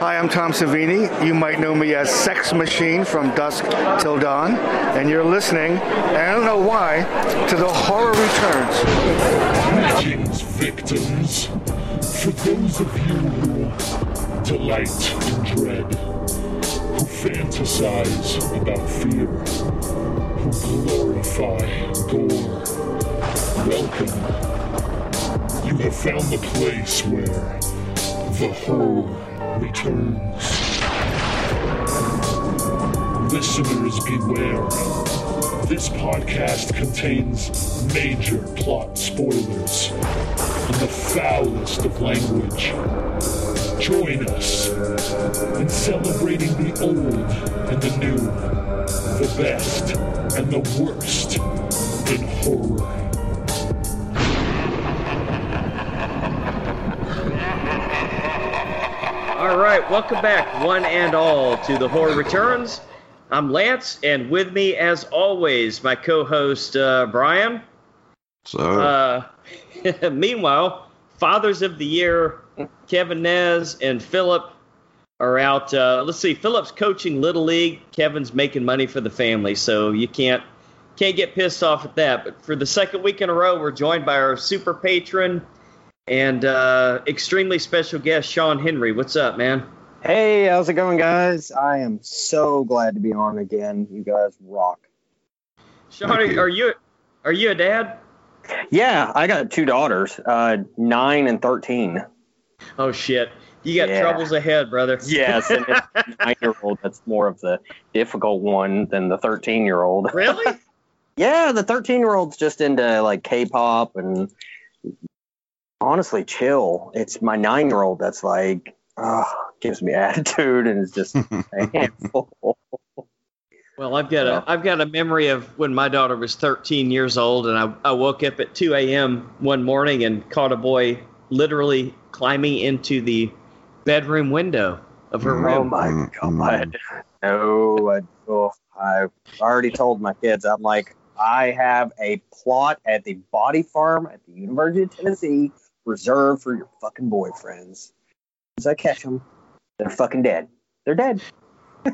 Hi, I'm Tom Savini. You might know me as Sex Machine from Dusk Till Dawn. And you're listening, and I don't know why, to The Horror Returns. Greetings, victims. For those of you who delight in dread, who fantasize about fear, who glorify gore, welcome. You have found the place where the horror returns. Listeners beware. This podcast contains major plot spoilers and the foulest of language. Join us in celebrating the old and the new, the best and the worst in horror. Right, welcome back, one and all, to the Horror Returns. I'm Lance, and with me, as always, my co-host uh, Brian. So Uh, meanwhile, Fathers of the Year, Kevin Nez and Philip are out. Uh, let's see, Philip's coaching Little League. Kevin's making money for the family, so you can't can't get pissed off at that. But for the second week in a row, we're joined by our super patron and uh, extremely special guest, Sean Henry. What's up, man? Hey, how's it going, guys? I am so glad to be on again. You guys rock. Sean, are, you. are you are you a dad? Yeah, I got two daughters, uh, nine and thirteen. Oh shit, you got Yeah. troubles ahead, brother. Yes, and nine-year-old that's more of the difficult one than the thirteen-year-old. Really? Yeah, the thirteen-year-old's just into like K-pop and honestly chill. It's my nine-year-old that's like, uh, gives me attitude and is just a handful. Well, I've got Yeah. a I've got a memory of when my daughter was 13 years old, and I, I woke up at 2 a.m. one morning and caught a boy literally climbing into the bedroom window of her Oh room. Oh my Mm, god! No, I, oh, I've already told my kids. I'm like, I have a plot at the body farm at the University of Tennessee reserved for your fucking boyfriends. As I catch them, they're fucking dead. They're dead.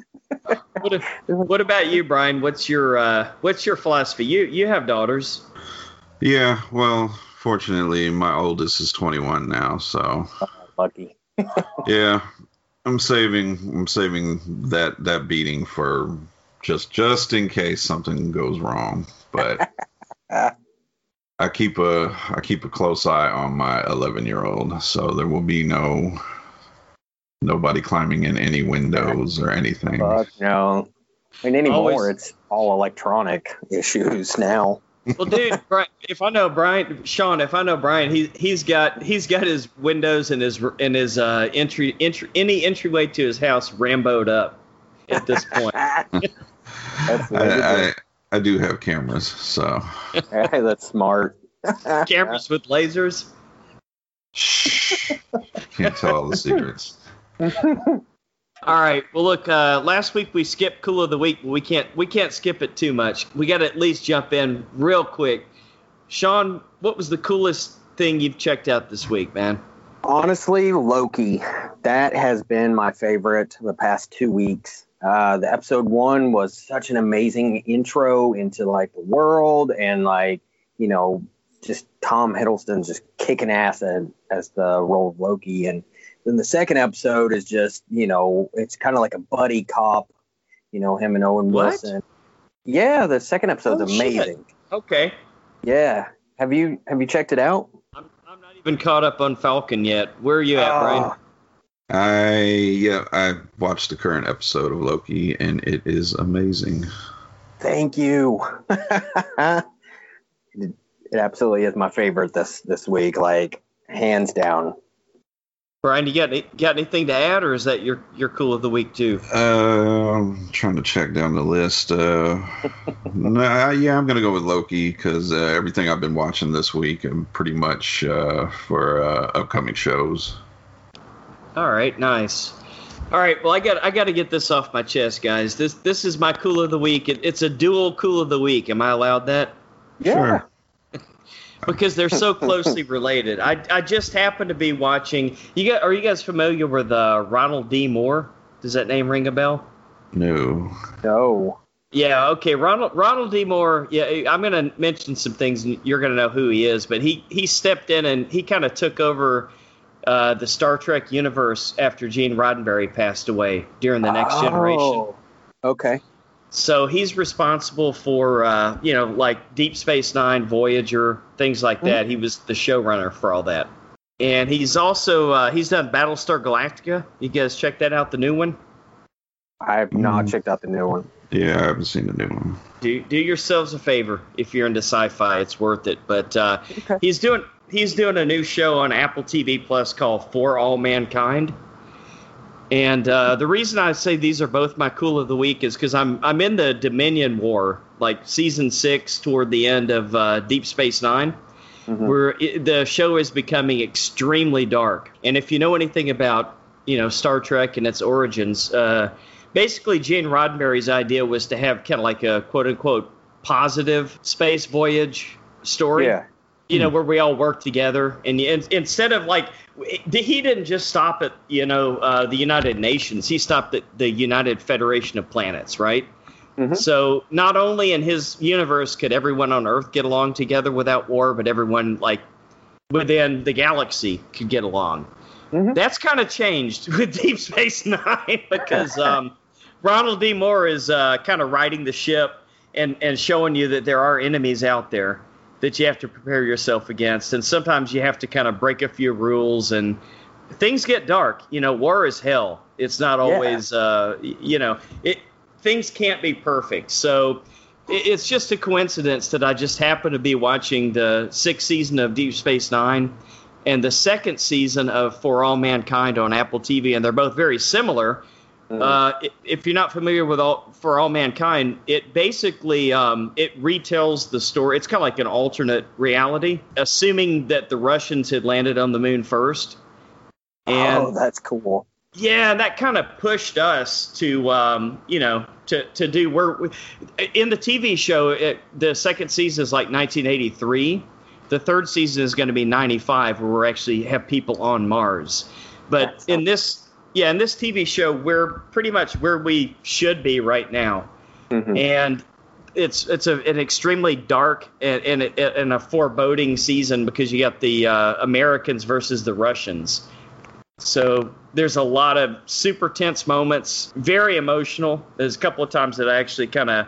What, if- what about you, Brian? What's your uh, what's your philosophy? You you have daughters. yeah, well, fortunately, my oldest is 21 now, so Lucky. yeah, I'm saving I'm saving that that beating for just just in case something goes wrong. But I keep a I keep a close eye on my 11 year old, so there will be no nobody climbing in any windows or anything. Fuck no. I mean, anymore, Always- it's all electronic issues now. Well, dude, Brian, if I know Brian, Sean, if I know Brian, he he's got he's got his windows and his and his uh, entry entry any entryway to his house ramboed up at this point. That's the way to do I, I it. I do have cameras, so Hey, that's smart. Cameras with lasers. shh, can't tell all the secrets. All right. Well, look. Uh, last week we skipped cool of the week. but We can't we can't skip it too much. We got to at least jump in real quick. Sean, what was the coolest thing you've checked out this week, man? Honestly, Loki. That has been my favorite the past two weeks. Uh, the episode one was such an amazing intro into like the world and like you know just Tom Hiddleston just kicking ass as, as the role of Loki, and then the second episode is just you know it's kind of like a buddy cop, you know him and Owen What? Wilson. Yeah, the second episode's Oh, shit. amazing. Okay. Yeah, have you have you checked it out? I'm, I'm not even caught up on Falcon yet. Where are you at, Brian? I yeah, I watched the current episode of Loki and it is amazing. Thank you. it, it absolutely is my favorite this this week, like hands down. Brian, you got any, got anything to add, or is that your your cool of the week too? Uh, I'm trying to check down the list. Uh, nah, yeah, I'm gonna go with Loki because uh, everything I've been watching this week, and pretty much uh, for uh, upcoming shows. All right, nice. All right, well, I got I got to get this off my chest, guys. This this is my cool of the week. It, it's a dual cool of the week. Am I allowed that? Yeah. Sure. because they're so closely related. I, I just happened to be watching. You got, are you guys familiar with uh, Ronald D. Moore? Does that name ring a bell? No. No. Yeah, okay. Ronald Ronald D. Moore. Yeah, I'm going to mention some things, and you're going to know who he is. But he he stepped in and he kind of took over uh, the Star Trek universe after Gene Roddenberry passed away during the Next Generation. Oh, Okay. So he's responsible for uh, you know like Deep Space Nine, Voyager, things like that. He was the showrunner for all that, and he's also uh, he's done Battlestar Galactica. You guys check that out, the new one. I have not Mm. checked out the new one. Yeah, I haven't seen the new one. do do yourselves a favor if you're into sci-fi it's worth it but uh, Okay. he's doing he's doing a new show on apple tv plus called for all mankind and uh, the reason i say these are both my cool of the week is because i'm i'm in the dominion war like season six toward the end of uh, deep space 9 Mhm. where it, the show is becoming extremely dark and if you know anything about you know star trek and its origins uh, basically Gene Roddenberry's idea was to have kind of like a quote unquote positive space voyage story. Yeah. You know, where we all work together, and, and instead of like, he didn't just stop at you know uh, the United Nations. He stopped at the United Federation of Planets, right? Mhm. So not only in his universe could everyone on Earth get along together without war, but everyone like within the galaxy could get along. Mhm. That's kind of changed with Deep Space Nine because um, Ronald D. Moore is uh, kind of riding the ship and, and showing you that there are enemies out there that you have to prepare yourself against. And sometimes you have to kind of break a few rules and things get dark. You know, war is hell. It's not always, uh, you know, it things can't be perfect. So it- it's just a coincidence that I just happened to be watching the sixth season of Deep Space Nine and the second season of For All Mankind on Apple TV, and they're both very similar. Uh, if you're not familiar with all For All Mankind, it basically um, it retells the story. It's kind of like an alternate reality, assuming that the Russians had landed on the moon first. And oh, that's cool. yeah, that kind of pushed us to, um, you know, to, to do where in the TV show, it, the second season is like 1983. The third season is going to be 95, where we actually have people on Mars. But That's in this, yeah, in this TV show, we're pretty much where we should be right now, Mhm. and it's it's a, an extremely dark and, and, and a foreboding season because you got the uh, Americans versus the Russians. So there's a lot of super tense moments, very emotional. There's a couple of times that I actually kind of,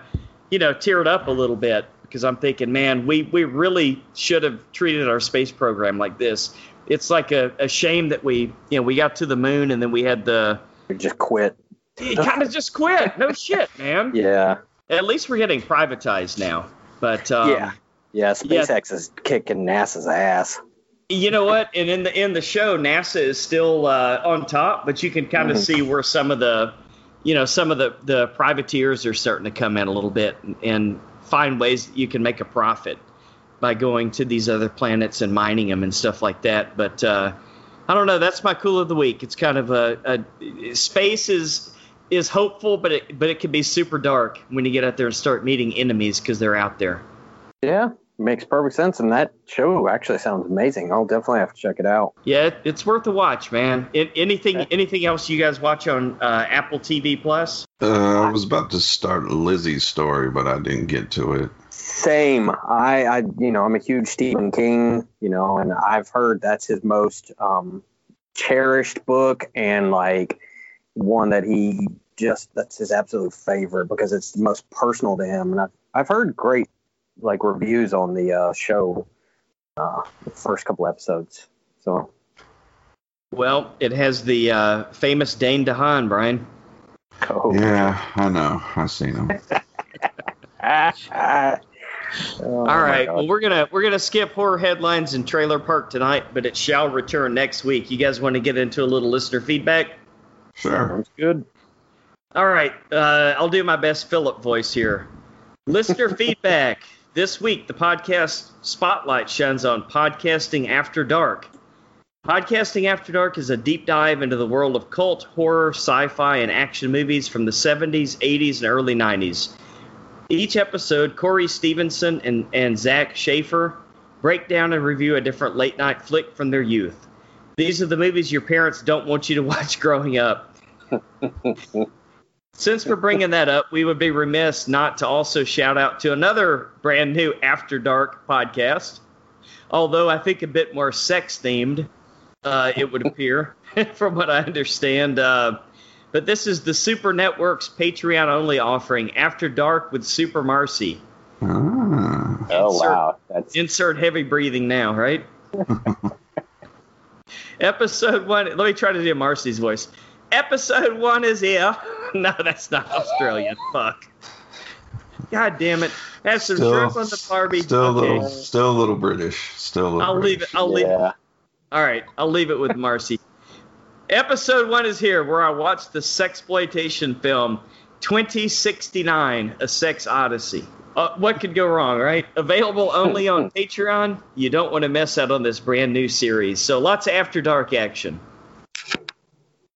you know, teared up a little bit because I'm thinking, man, we, we really should have treated our space program like this. It's like a, a shame that we, you know, we got to the moon and then we had the, We just quit. it kind of just quit. No shit, man. Yeah. At least we're getting privatized now. But um, yeah. Yeah. SpaceX is kicking NASA's ass. You know what? And in the in the show, NASA is still uh, on top, but you can kind of Mhm. see where some of the, you know, some of the the privateers are starting to come in a little bit and, and find ways that you can make a profit by going to these other planets and mining them and stuff like that. But uh, I don't know. That's my cool of the week. It's kind of a, a space is is hopeful, but it but it can be super dark when you get out there and start meeting enemies because they're out there. Yeah. Makes perfect sense. And that show actually sounds amazing. I'll definitely have to check it out. Yeah, it- it's worth a watch, man. It, anything Okay. anything else you guys watch on uh, Apple TV Plus? Uh, I was about to start Lisey's story, but I didn't get to it. Same. I, I, you know, I'm a huge Stephen King, you know, and I've heard that's his most um, cherished book and like one that he just that's his absolute favorite because it's the most personal to him. And I've I've heard great like reviews on the uh, show, uh, the first couple episodes. So Well, it has the uh, famous Dane DeHaan, Brian. oh. Yeah, I know. I've seen him. Oh, All my right, God. well we're gonna we're gonna skip horror headlines in Trailer Park tonight, but it shall return next week. You guys want to get into a little listener feedback? Sure. sounds good. All right, uh, I'll do my best Philip voice here. Listener feedback. This week, the podcast spotlight shines on Podcasting After Dark. Podcasting After Dark is a deep dive into the world of cult, horror, sci fi, and action movies from the 70s, 80s, and early 90s. Each episode, Corey Stevenson and, and Zach Schaefer break down and review a different late night flick from their youth. These are the movies your parents don't want you to watch growing up. Since we're bringing that up, we would be remiss not to also shout out to another brand new After Dark podcast, although I think a bit more sex themed, uh, it would appear, from what I understand. Uh, but this is the Super Network's Patreon only offering, After Dark with Super Marcey. Ah. Oh Insert- wow, that's Insert heavy breathing now, right? Episode one. Let me try to do Marcey's voice. Episode one is here. No, that's not Australian. Fuck. God damn it. Have some Still- shrimp on the Barbie. Still a okay. little, still a little British. Still a little I'll leave it. British. I'll leave. yeah. All right, I'll leave it with Marcey. Episode one is here, where I watched the sexploitation film 2069: A Sex Odyssey. Uh, what could go wrong, right? Available only on Patreon. You don't want to miss out on this brand new series. So lots of after dark action.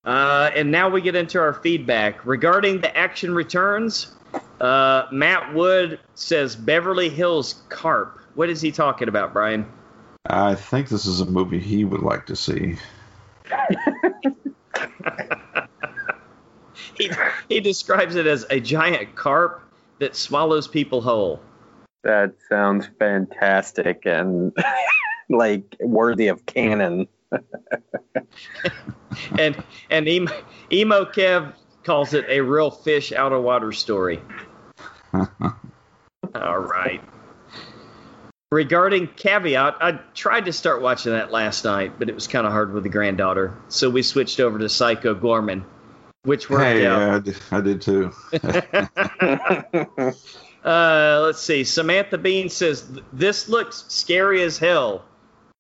Uh, and now we get into our feedback regarding the action returns. Uh, Matt Wood says Beverly Hills Carp. What is he talking about, Brian? I think this is a movie he would like to see. he, he describes it as a giant carp that swallows people whole. That sounds fantastic and like worthy of canon. And and emo, emo Kev calls it a real fish out of water story. All right. Regarding caveat, I tried to start watching that last night, but it was kind of hard with the granddaughter, so we switched over to Psycho Goreman, which worked Hey, out. yeah, I did, I did too. Uh, let's see. Samantha Bean says this looks scary as hell,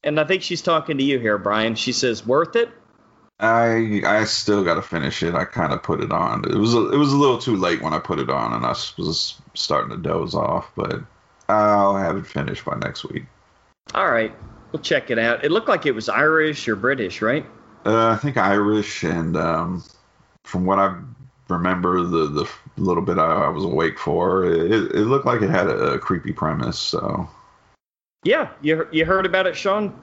and I think she's talking to you here, Brian. She says worth it. I I still got to finish it. I kind of put it on. It was a, it was a little too late when I put it on, and I was starting to doze off. But I'll have it finished by next week. All right, we'll check it out. It looked like it was Irish or British, right? Uh, I think Irish, and um, from what I remember, the the little bit I, I was awake for, it, it looked like it had a, creepy premise. So Yeah, you you heard about it, Sean?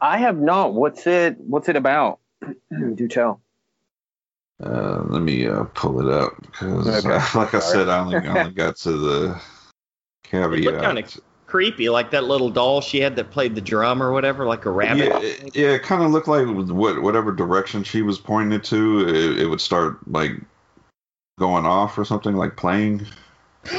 I have not. What's it? What's it about? Do tell. uh, let me uh, pull it up because, Okay. like I Sorry. said, I only only got to the It looked kind of creepy, like that little doll she had that played the drum or whatever, like a rabbit. Yeah, it, yeah, it kind of looked like what whatever direction she was pointing it to, it, it would start like going off or something, like playing.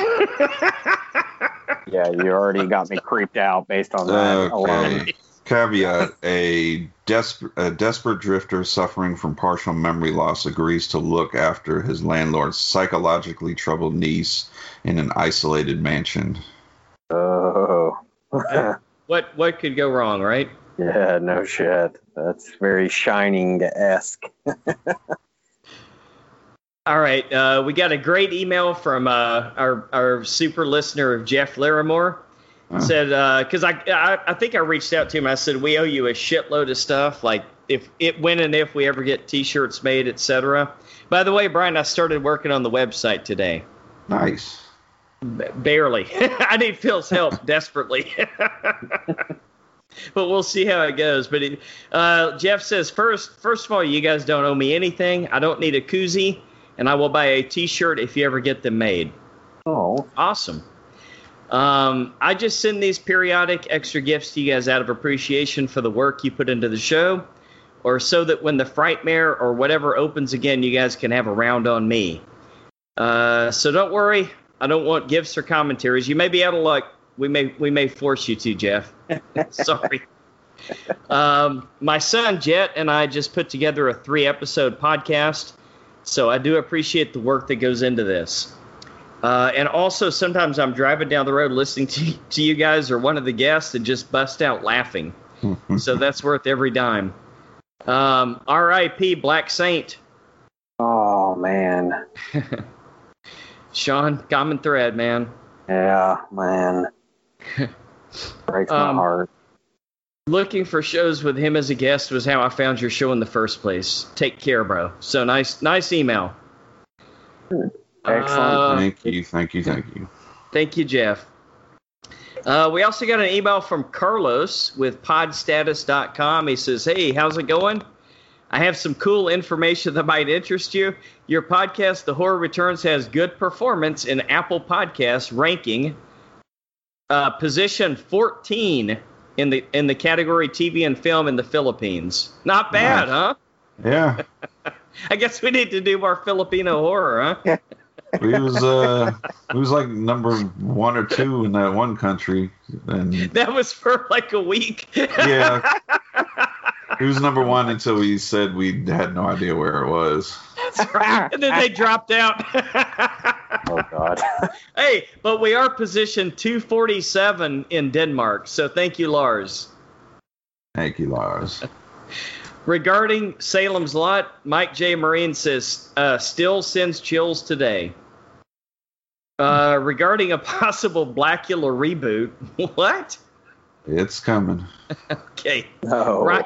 Yeah, you already got me creeped out based on that alone. Okay. Caveat: A desperate a desperate drifter suffering from partial memory loss agrees to look after his landlord's psychologically troubled niece in an isolated mansion. Oh. what what could go wrong, right? yeah, no shit. That's very shining esque. All right, uh, we got a great email from uh, our our super listener of Jeff Larrimore. Huh. Said because I, I I think I reached out to him. I said we owe you a shitload of stuff, like if it when and if we ever get T-shirts made, etc. By the way, Brian, I started working on the website today. Nice. B- barely. I need Phil's help desperately. but we'll see how it goes. But it, uh, Jeff says first, first of all, you guys don't owe me anything. I don't need a koozie, and I will buy a T-shirt if you ever get them made. Oh, Awesome. Um, I just send these periodic extra gifts to you guys out of appreciation for the work you put into the show, or so that when the Frightmare or whatever opens again, you guys can have a round on me. Uh, so don't worry, I don't want gifts or commentaries. You may be out of luck. We may we may force you to, Jeff. Sorry. Um, my son Jet and I just put together a three episode podcast, so I do appreciate the work that goes into this. Uh, and also, sometimes I'm driving down the road listening to, to you guys or one of the guests and just bust out laughing. so that's worth every dime. Um, R.I.P. Black Saint. oh man. Sean, common thread, man. Yeah, man. Breaks my Um, heart. Looking for shows with him as a guest was how I found your show in the first place. Take care, bro. So nice, nice email. Excellent. Uh, thank you, thank you, thank you. Thank you, Jeff. Uh, we also got an email from Carlos with podstatus.com. He says, Hey, how's it going? I have some cool information that might interest you. Your podcast, The Horror Returns, has good performance in Apple Podcasts ranking, uh, position 14 in the in the category TV and film in the Philippines. Not bad, Nice. huh? Yeah, I guess we need to do more Filipino horror, huh? we was uh, we was like number one or two in that one country, and That was for like a week. yeah, he was number one until we said we had no idea where it was. That's right. And then they dropped out. Oh God. hey, but we are positioned 247 in Denmark, so thank you, Lars. Thank you, Lars. Regarding Salem's Lot, Mike J. Marin says, uh, still sends chills today. Uh, regarding a possible Blackula reboot, what? It's coming. Okay. No. Right.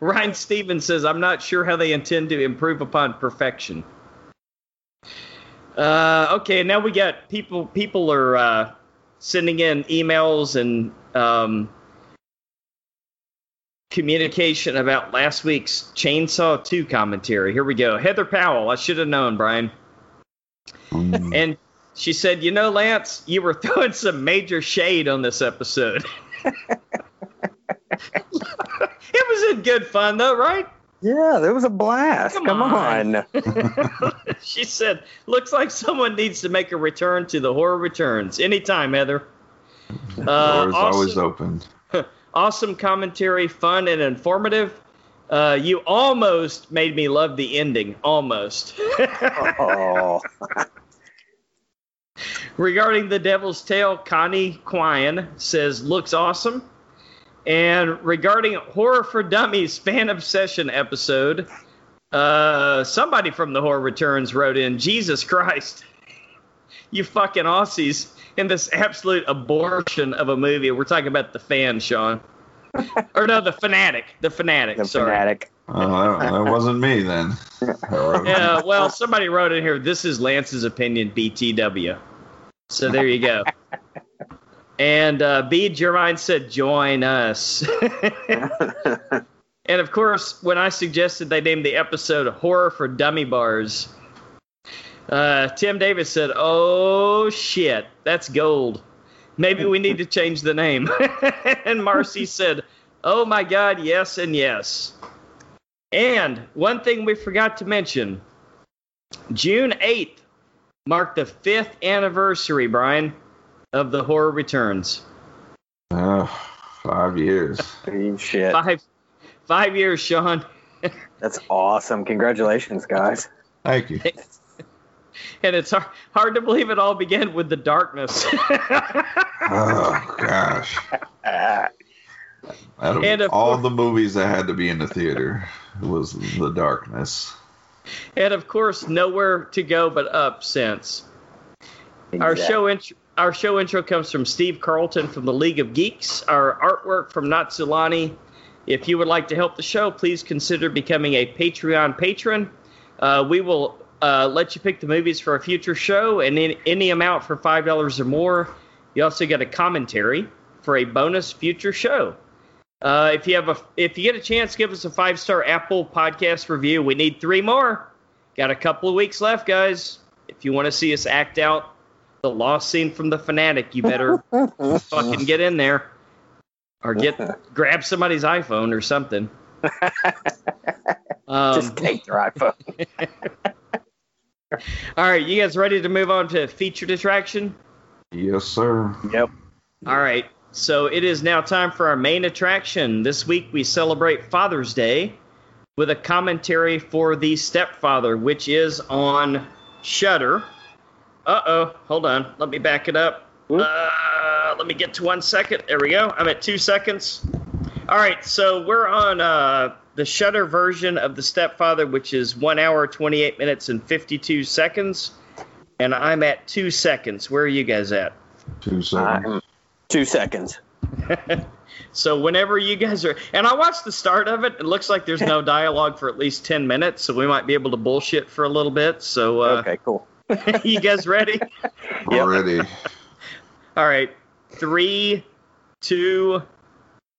Ryan Stevens says, I'm not sure how they intend to improve upon perfection. Uh, okay, now we got people. People are uh, sending in emails and um, communication about last week's Chainsaw 2 commentary. Here we go. Heather Powell, I should have known, Brian. Mm. And she said, You know, Lance, you were throwing some major shade on this episode. it was in good fun, though, right? Yeah, there was a blast. Come Come, on. on. She said, Looks like someone needs to make a return to the horror returns. Anytime, Heather. Uh, Doors always awesome, open. Awesome commentary, fun and informative. Uh, you almost made me love the ending. Almost. Oh. Regarding the Devil's Tale, Connie Quine says looks awesome. And regarding Horror for Dummies fan obsession episode, uh, somebody from the Horror Returns wrote in, Jesus Christ, you fucking Aussies in this absolute abortion of a movie. We're talking about the fan, Sean. or no, the fanatic. The fanatic. The sorry. fanatic. Oh, that, that wasn't me then. Yeah, well, somebody wrote in here, this is Lance's opinion, BTW. So there you go. And uh, Bede Jermyn said, join us. and of course, when I suggested they name the episode Horror for Dummy Bars, uh, Tim Davis said, oh shit, that's gold. Maybe we need to change the name. and Marcey said, oh my God, yes and yes. And one thing we forgot to mention June 8th marked the fifth anniversary, Brian, of the Horror Returns. Oh, five years. Shit. Five, five years, Sean. That's awesome. Congratulations, guys. Thank you. And it's hard, hard to believe it all began with the darkness. Oh gosh. Out of And of all course- the movies that had to be in the theater was The Darkness. and of course, nowhere to go but up since. Our show intro, our show intro comes from Steve Carlton from the League of Geeks. Our artwork from Natsulani. If you would like to help the show, please consider becoming a Patreon patron. Uh, we will uh, let you pick the movies for a future show, and in any amount for five dollars or more. You also get a commentary for a bonus future show. Uh, if you have a, if you get a chance, give us a five star Apple Podcast review. We need three more. Got a couple of weeks left, guys. If you want to see us act out the lost scene from the fanatic, you better fucking get in there, or get grab somebody's iPhone or something. Um, Just take their iPhone. All right, you guys ready to move on to featured attraction? Yes, sir. Yep. All right. So it is now time for our main attraction. This week we celebrate Father's Day with a commentary for The Stepfather, which is on Shutter. Uh oh, hold on. Let me back it up. Uh, let me get to one second. There we go. I'm at two seconds. All right, so we're on uh, the Shutter version of The Stepfather, which is one hour, 28 minutes, and 52 seconds. And I'm at two seconds. Where are you guys at? Two seconds. I'm two seconds. So whenever you guys are, and I watched the start of it. It looks like there's no dialogue for at least ten minutes, so we might be able to bullshit for a little bit. So, uh, Okay, cool. you guys ready? Already. All right. Three, two,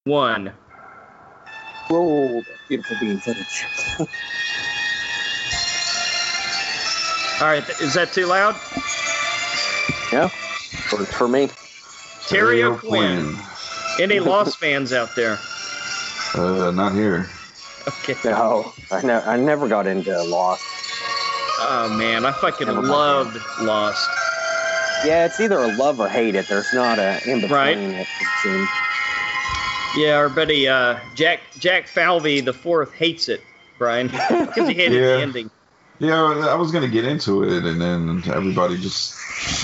one. Roll beautiful bean footage. All right, is that too loud? yeah, for, for me. Terry Terry O'Quinn. Any Lost fans out there? Uh, not here. Okay. No, I, ne- I never got into Lost. Oh man, I fucking Never loved Lost. Yeah, it's either a love or hate it. There's not a in between. Right. It would seem. Yeah, our buddy uh, Jack Jack Falvey the fourth hates it, Brian, because he hated Yeah. the ending. Yeah, I was gonna get into it, and then everybody just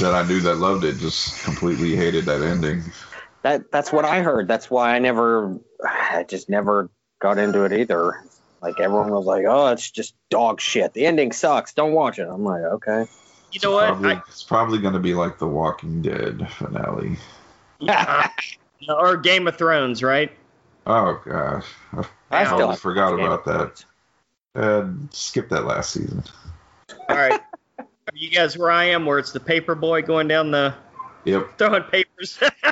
that I knew that loved it just completely hated that ending. That that's what I heard. That's why I never, I just never got into it either. Like everyone was like, "Oh, it's just dog shit. The ending sucks. Don't watch it." I'm like, okay. You know what? Probably, I, it's probably gonna be like the Walking Dead finale. Or Game of Thrones, right? Oh gosh, I I still forgot about that. Thrones. Uh, skip that last season. All right. Are you guys where I am, where it's the paper boy going down the Yep. throwing papers?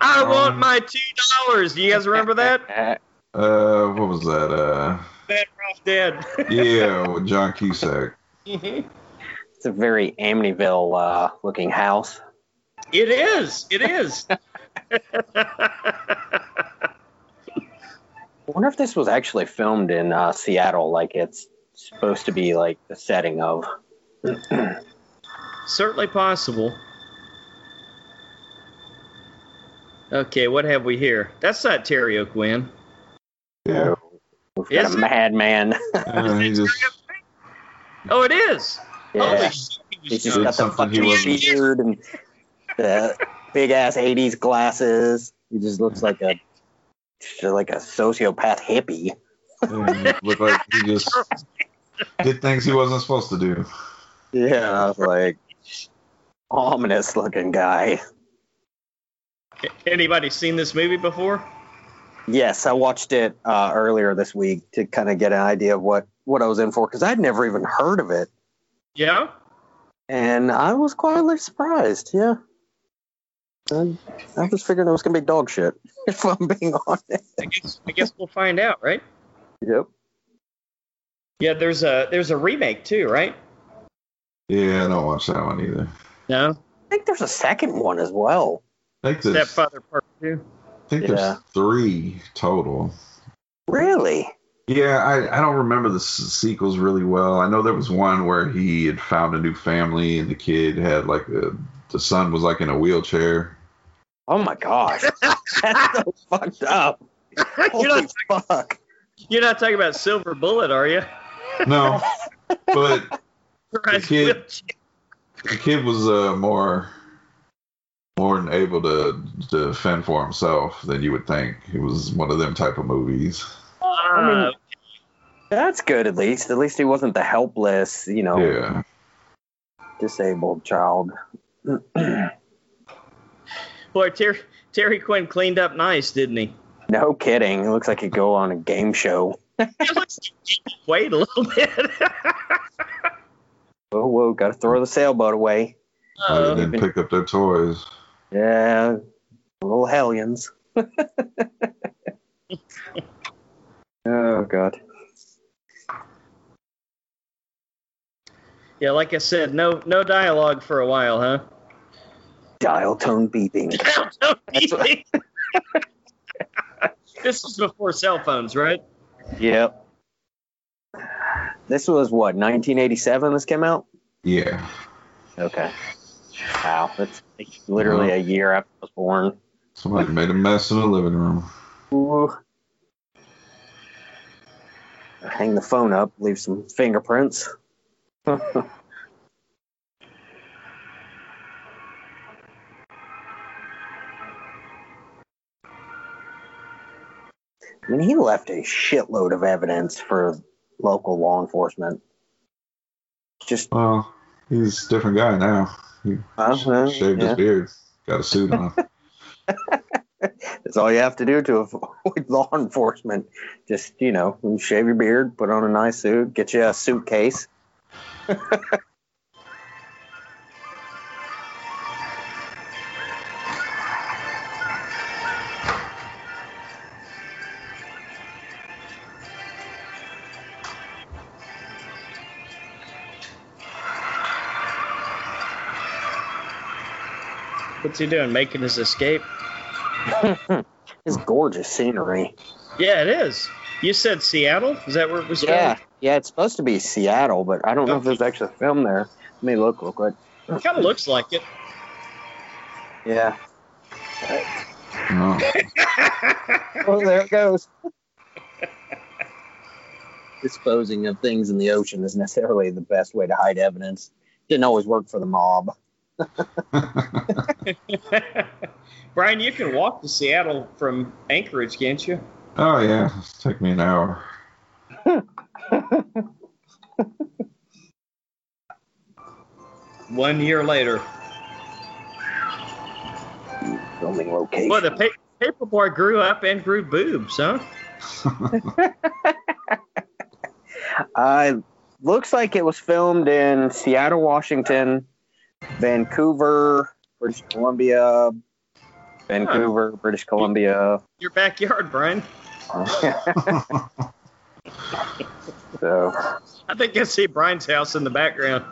I want Um, my two dollars. Do you guys remember that? Uh, Uh, what was that? Uh, That Ralph dead. yeah, with John Cusack. it's a very Amityville uh, looking house. it is. It is. I wonder if this was actually filmed in uh, Seattle, like it's supposed to be like the setting of. Certainly possible. Okay, what have we here? That's not Terry O'Quinn. Yeah, We've got Is a madman. uh, just Oh, it is. Holy yeah. shit, he was He's just got the fucking beard and the big ass '80s glasses. He just looks like a like a sociopath hippie. Look like he just did things he wasn't supposed to do. Yeah, I was like ominous looking guy. Anybody seen this movie before? Yes, I watched it uh, earlier this week to kind of get an idea of what what I was in for because I'd never even heard of it, Yeah. and I was quietly surprised. Yeah, I, I was figuring it was gonna be dog shit. If I'm being honest. I guess I guess we'll find out, right? Yep. Yeah, there's a there's a remake too, right? Yeah, I don't watch that one either. No. I think there's a second one as well. I think there's, Stepfather Part Two. I think Yeah. there's three total. Really? Yeah, I, I don't remember the s- sequels really well. I know there was one where he had found a new family and the kid had like a, the son was like in a wheelchair. Oh my gosh, that's so fucked up. you're not fuck. you're not talking about Silver Bullet, are you? No, but Right, kid- the kid was uh, more more than able to, to fend for himself than you would think. It was one of them type of movies. Uh, That's good at least. At least he wasn't the helpless, you know, Yeah, disabled child. boy, Terry Terry Quinn cleaned up nice, didn't he? no kidding. It looks like he'd go on a game show. It looks like he weighed a little bit. Whoa, whoa, gotta throw the sailboat away. I Uh, didn't pick up their toys. Yeah, little hellions. oh god. Yeah, like I said, no no dialogue for a while, huh? Dial tone beeping. That's right. this was before cell phones, right? Yep. This was what 1987. This came out. Yeah, Okay. Wow, that's literally a year after I was born. somebody made a mess in the living room. Ooh. Hang the phone up, leave some fingerprints. I mean, he left a shitload of evidence for local law enforcement. Just, Well, he's a different guy now. He uh, uh, shaved yeah. his beard, got a suit on. That's all you have to do to avoid law enforcement. Just, you know, shave your beard, put on a nice suit, get you a suitcase. What's he doing? Making his escape? it's gorgeous scenery. Yeah, it is. You said Seattle? Is that where it was Yeah, filmed? yeah, it's supposed to be Seattle, but I don't know if there's actually a film there. Let me look real quick. It kind of looks like it. Yeah. No. Oh, there it goes. Disposing of things in the ocean is necessarily the best way to hide evidence. Didn't always work for the mob. Brian, you can walk to Seattle from Anchorage, can't you? Oh yeah, it's take me an hour. One year later. Filming location. Well, the pa- paperboy grew up and grew boobs, huh? Uh, looks like it was filmed in Seattle, Washington, Vancouver, British Columbia, Vancouver, British Columbia. Your backyard, Brian. so, I think I see Brian's house in the background.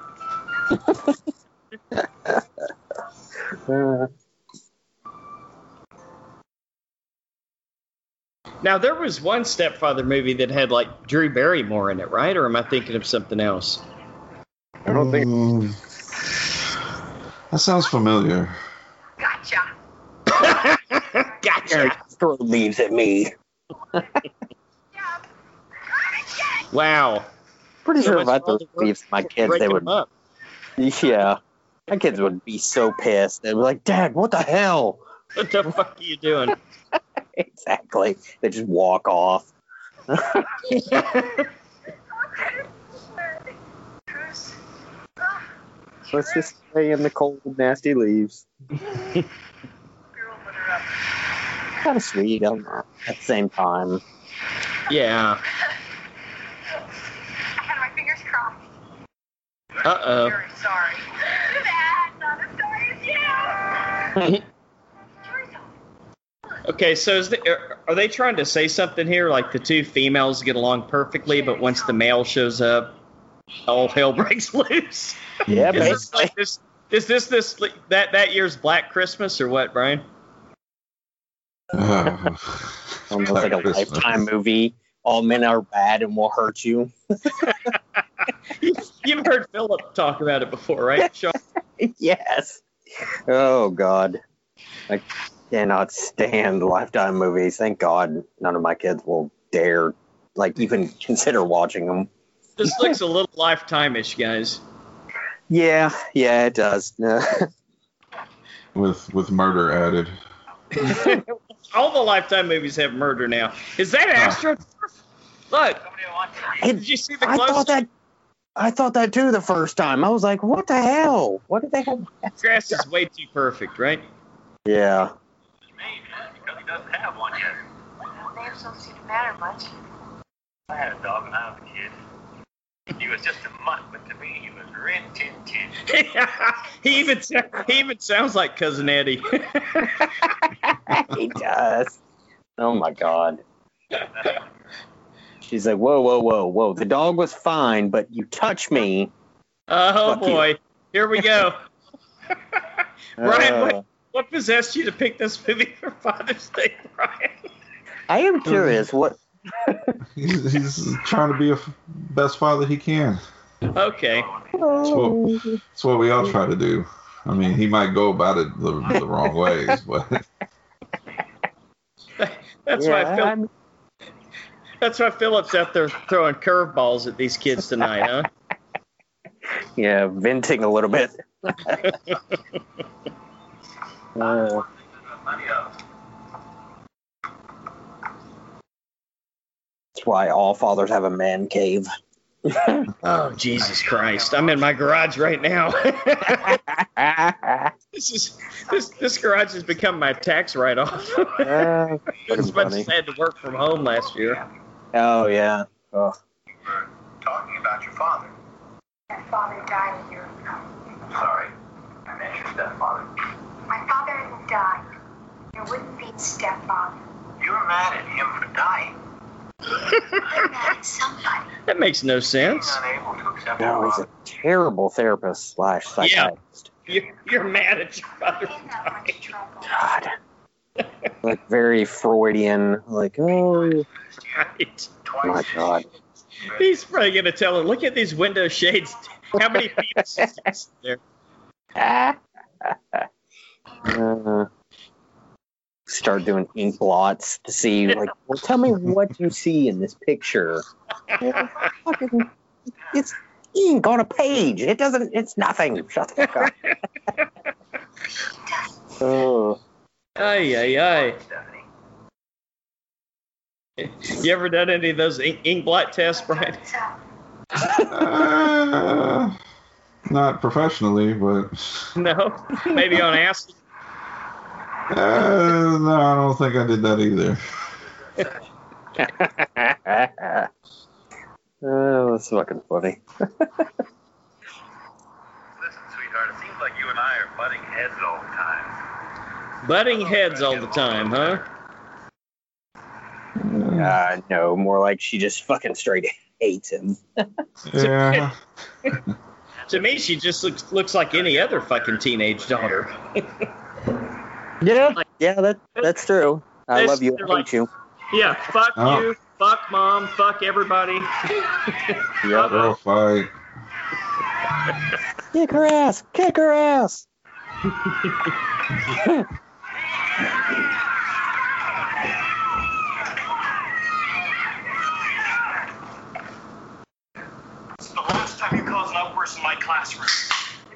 Now, there was one Stepfather movie that had like Drew Barrymore in it, right? Or am I thinking of something else? I don't think. Um, that sounds familiar. Gotcha. gotcha. Throw leaves at me. Yeah. Wow. Pretty So sure if I for all threw the work leaves my kids, they would. Yeah, my kids would be so pissed. They'd be like, "Dad, what the hell?" What the fuck are you doing? Exactly. They just walk off. Let's just stay in the cold, nasty leaves. Girl, put her up. Kind of sweet um, at the same time. yeah. I had my fingers crossed. Uh oh. Very sorry. Dad, not as sorry as you. Okay, so is the, are- are they trying to say something here? Like the two females get along perfectly, but once the male shows up, all hell breaks loose. Yeah, Is this like this? Is this this that that year's Black Christmas or what, Brian? Uh, Almost like a Christmas. lifetime movie. All men are bad and will hurt you. You've heard Philip talk about it before, right, Sean? yes. Oh God. I cannot stand lifetime movies. Thank God none of my kids will dare like even consider watching them. This looks a little lifetime-ish, guys. Yeah, yeah, it does. with with murder added. All the lifetime movies have murder now. Is that Astro? Look, Hey, did you see the I close? thought that I thought that too the first time. I was like, what the hell? What did they have? grass is way too perfect, right? Yeah. because he doesn't have one yet. Names don't seem to matter much. I had a dog when I was a kid. He was just a mutt, but to me he was Rin Tin Tin. he even he even sounds like cousin Eddie. he does. Oh my god. She's like, whoa, whoa, whoa, whoa. The dog was fine, but you touch me. oh Fuck you. boy, here we go. Brian, Uh, what, what possessed you to pick this movie for Father's Day, Brian? I am curious what He's, he's trying to be a f- best father he can. Okay, That's what, that's what we all try to do. I mean, he might go about it the, the wrong ways, but that's Yeah, why Phil, I'm- that's why Philip's out there throwing curveballs at these kids tonight, huh? yeah, venting a little bit. Uh, that's why all fathers have a man cave. Oh Jesus Christ! I'm in my garage right now. this is this this garage has become my tax write-off. Uh, as much as I had to work from home last year. oh yeah. Oh. We're talking about your father. My father died a year ago. I'm sorry. I meant your stepfather. My father hadn't died. There wouldn't be a stepfather. You're mad at him for dying. That makes no sense. to No, he's a terrible therapist slash psychiatrist. you're, you're mad at your for. God. Like very Freudian. Like, oh Right. my God. He's probably gonna tell her, look at these window shades. How many is there? Uh, start doing ink blots to see, like, well, tell me what you see in this picture. Fucking- It's ink on a page. It doesn't. It's nothing. Shut the fuck up. oh, Ay, ay, ay. You ever done any of those ink, ink blot tests, Brian? Uh, not professionally, but No? Maybe on acid? Uh, no, I don't think I did that either. oh, that's fucking funny. Listen, sweetheart, it seems like you and I are butting heads all the time. Butting heads all the time, huh? Uh, no, more like she just fucking straight hates him. Yeah. To me, she just looks looks like any other fucking teenage daughter. Yeah, yeah, that that's true. I love you. they're I hate like- you. yeah, fuck Oh. you, fuck mom, fuck everybody. Yeah. Girl fight. Kick her ass! Kick her ass! This is the last time you cause an outburst in my classroom.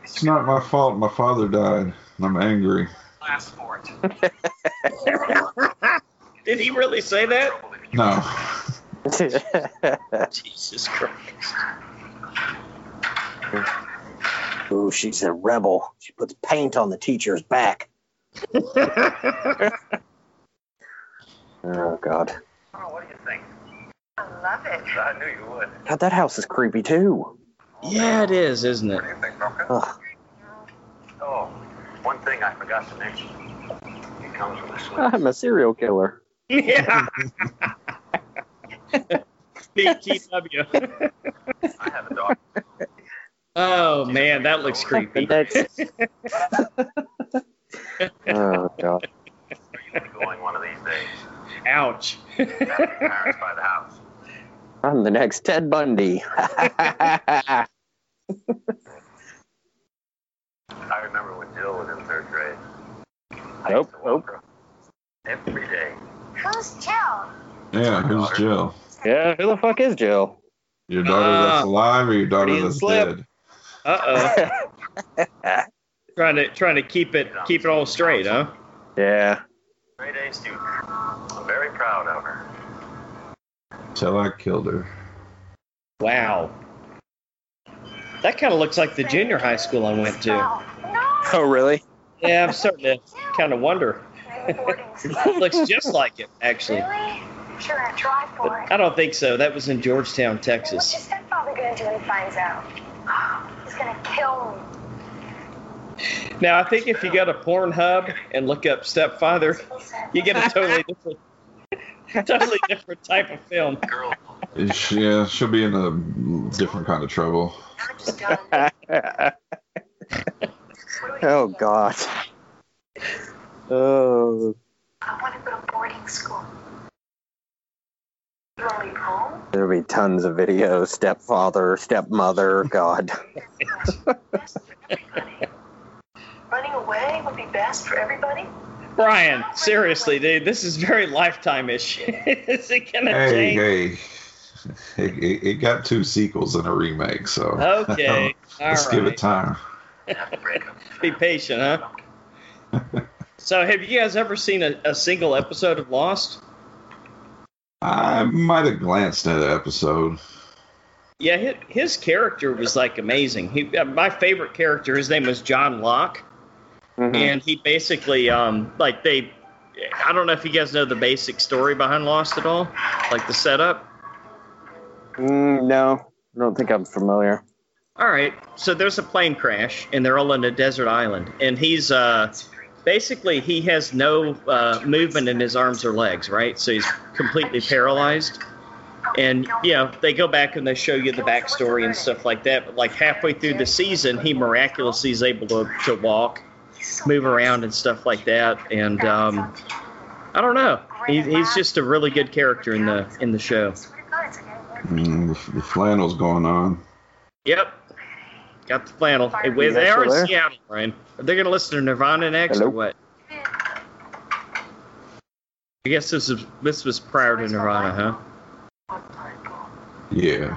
It's not my fault. My father died. and I'm angry. Class sport. Did he really say that? No. Jesus Christ. Ooh, she's a rebel. She puts paint on the teacher's back. Oh God. Oh, what do you think? I love it. I knew you would. God, that house is creepy too. Yeah, it is, isn't it? What do you think, Bronco? Oh, one thing I forgot to mention. He comes with a suite. I'm a serial killer. Yeah. BTW. I have a dog. Oh man, that looks creepy. That's- oh God. You'll going one of these days. Ouch. Have your parents by the house. I'm the next Ted Bundy. I remember when Jill was in third grade. I Nope, used to walk her every day. Who's Jill? Yeah, who's Jill? yeah, who the fuck is Jill? Your daughter that's Ah. alive or your daughter that's slip. dead? Uh oh. trying to trying to keep it keep it all straight, huh? yeah. Grade A student. I'm very proud of her. Till I killed her. Wow. That kind of looks like the junior high school I went to. Oh. Really? Yeah, I'm starting to kind of wonder. Boarding looks just like it, actually. Really? Sure, I try for But it. I don't think so. That was in Georgetown, Texas. What's your stepfather gonna do when he finds out? He's gonna kill me. Now, I think if you go to Pornhub and look up Stepfather, you get a totally different, totally different type of film. Girl, Is- Yeah, she'll be in a different kind of trouble. I'm just done. oh God. Oh, I want to go to boarding school. You want to leave home? there'll be tons of videos. Stepfather, stepmother. God. Best for everybody. Running away would be best for everybody. Brian, seriously, dude, this is very lifetime-ish. is it gonna Hey, change? hey. It, it, it got two sequels and a remake, so Okay, let's give it time. have to break up. Be patient, huh? So, have you guys ever seen a, a single episode of Lost? I might have glanced at an episode. Yeah, his, his character was like amazing. He, uh, my favorite character, his name was John Locke, Mhm. and he basically, um, like they, I don't know if you guys know the basic story behind Lost at all, like the setup. Mm, no, I don't think I'm familiar. All right, so there's a plane crash, and they're all on a desert island, and he's uh, basically he has no uh, movement in his arms or legs, right? So he's completely paralyzed. And you know they go back and they show you the backstory and stuff like that. But like halfway through the season, he miraculously is able to, to walk, move around and stuff like that. And um, I don't know, he, he's just a really good character in the in the show. Mm, the, the flannel's going on. Yep. Got the flannel. Hey, wait, they guys are in still there? Seattle, Brian. Are they going to listen to Nirvana next Hello? or what? I guess this is this was prior to Nirvana, huh? Yeah.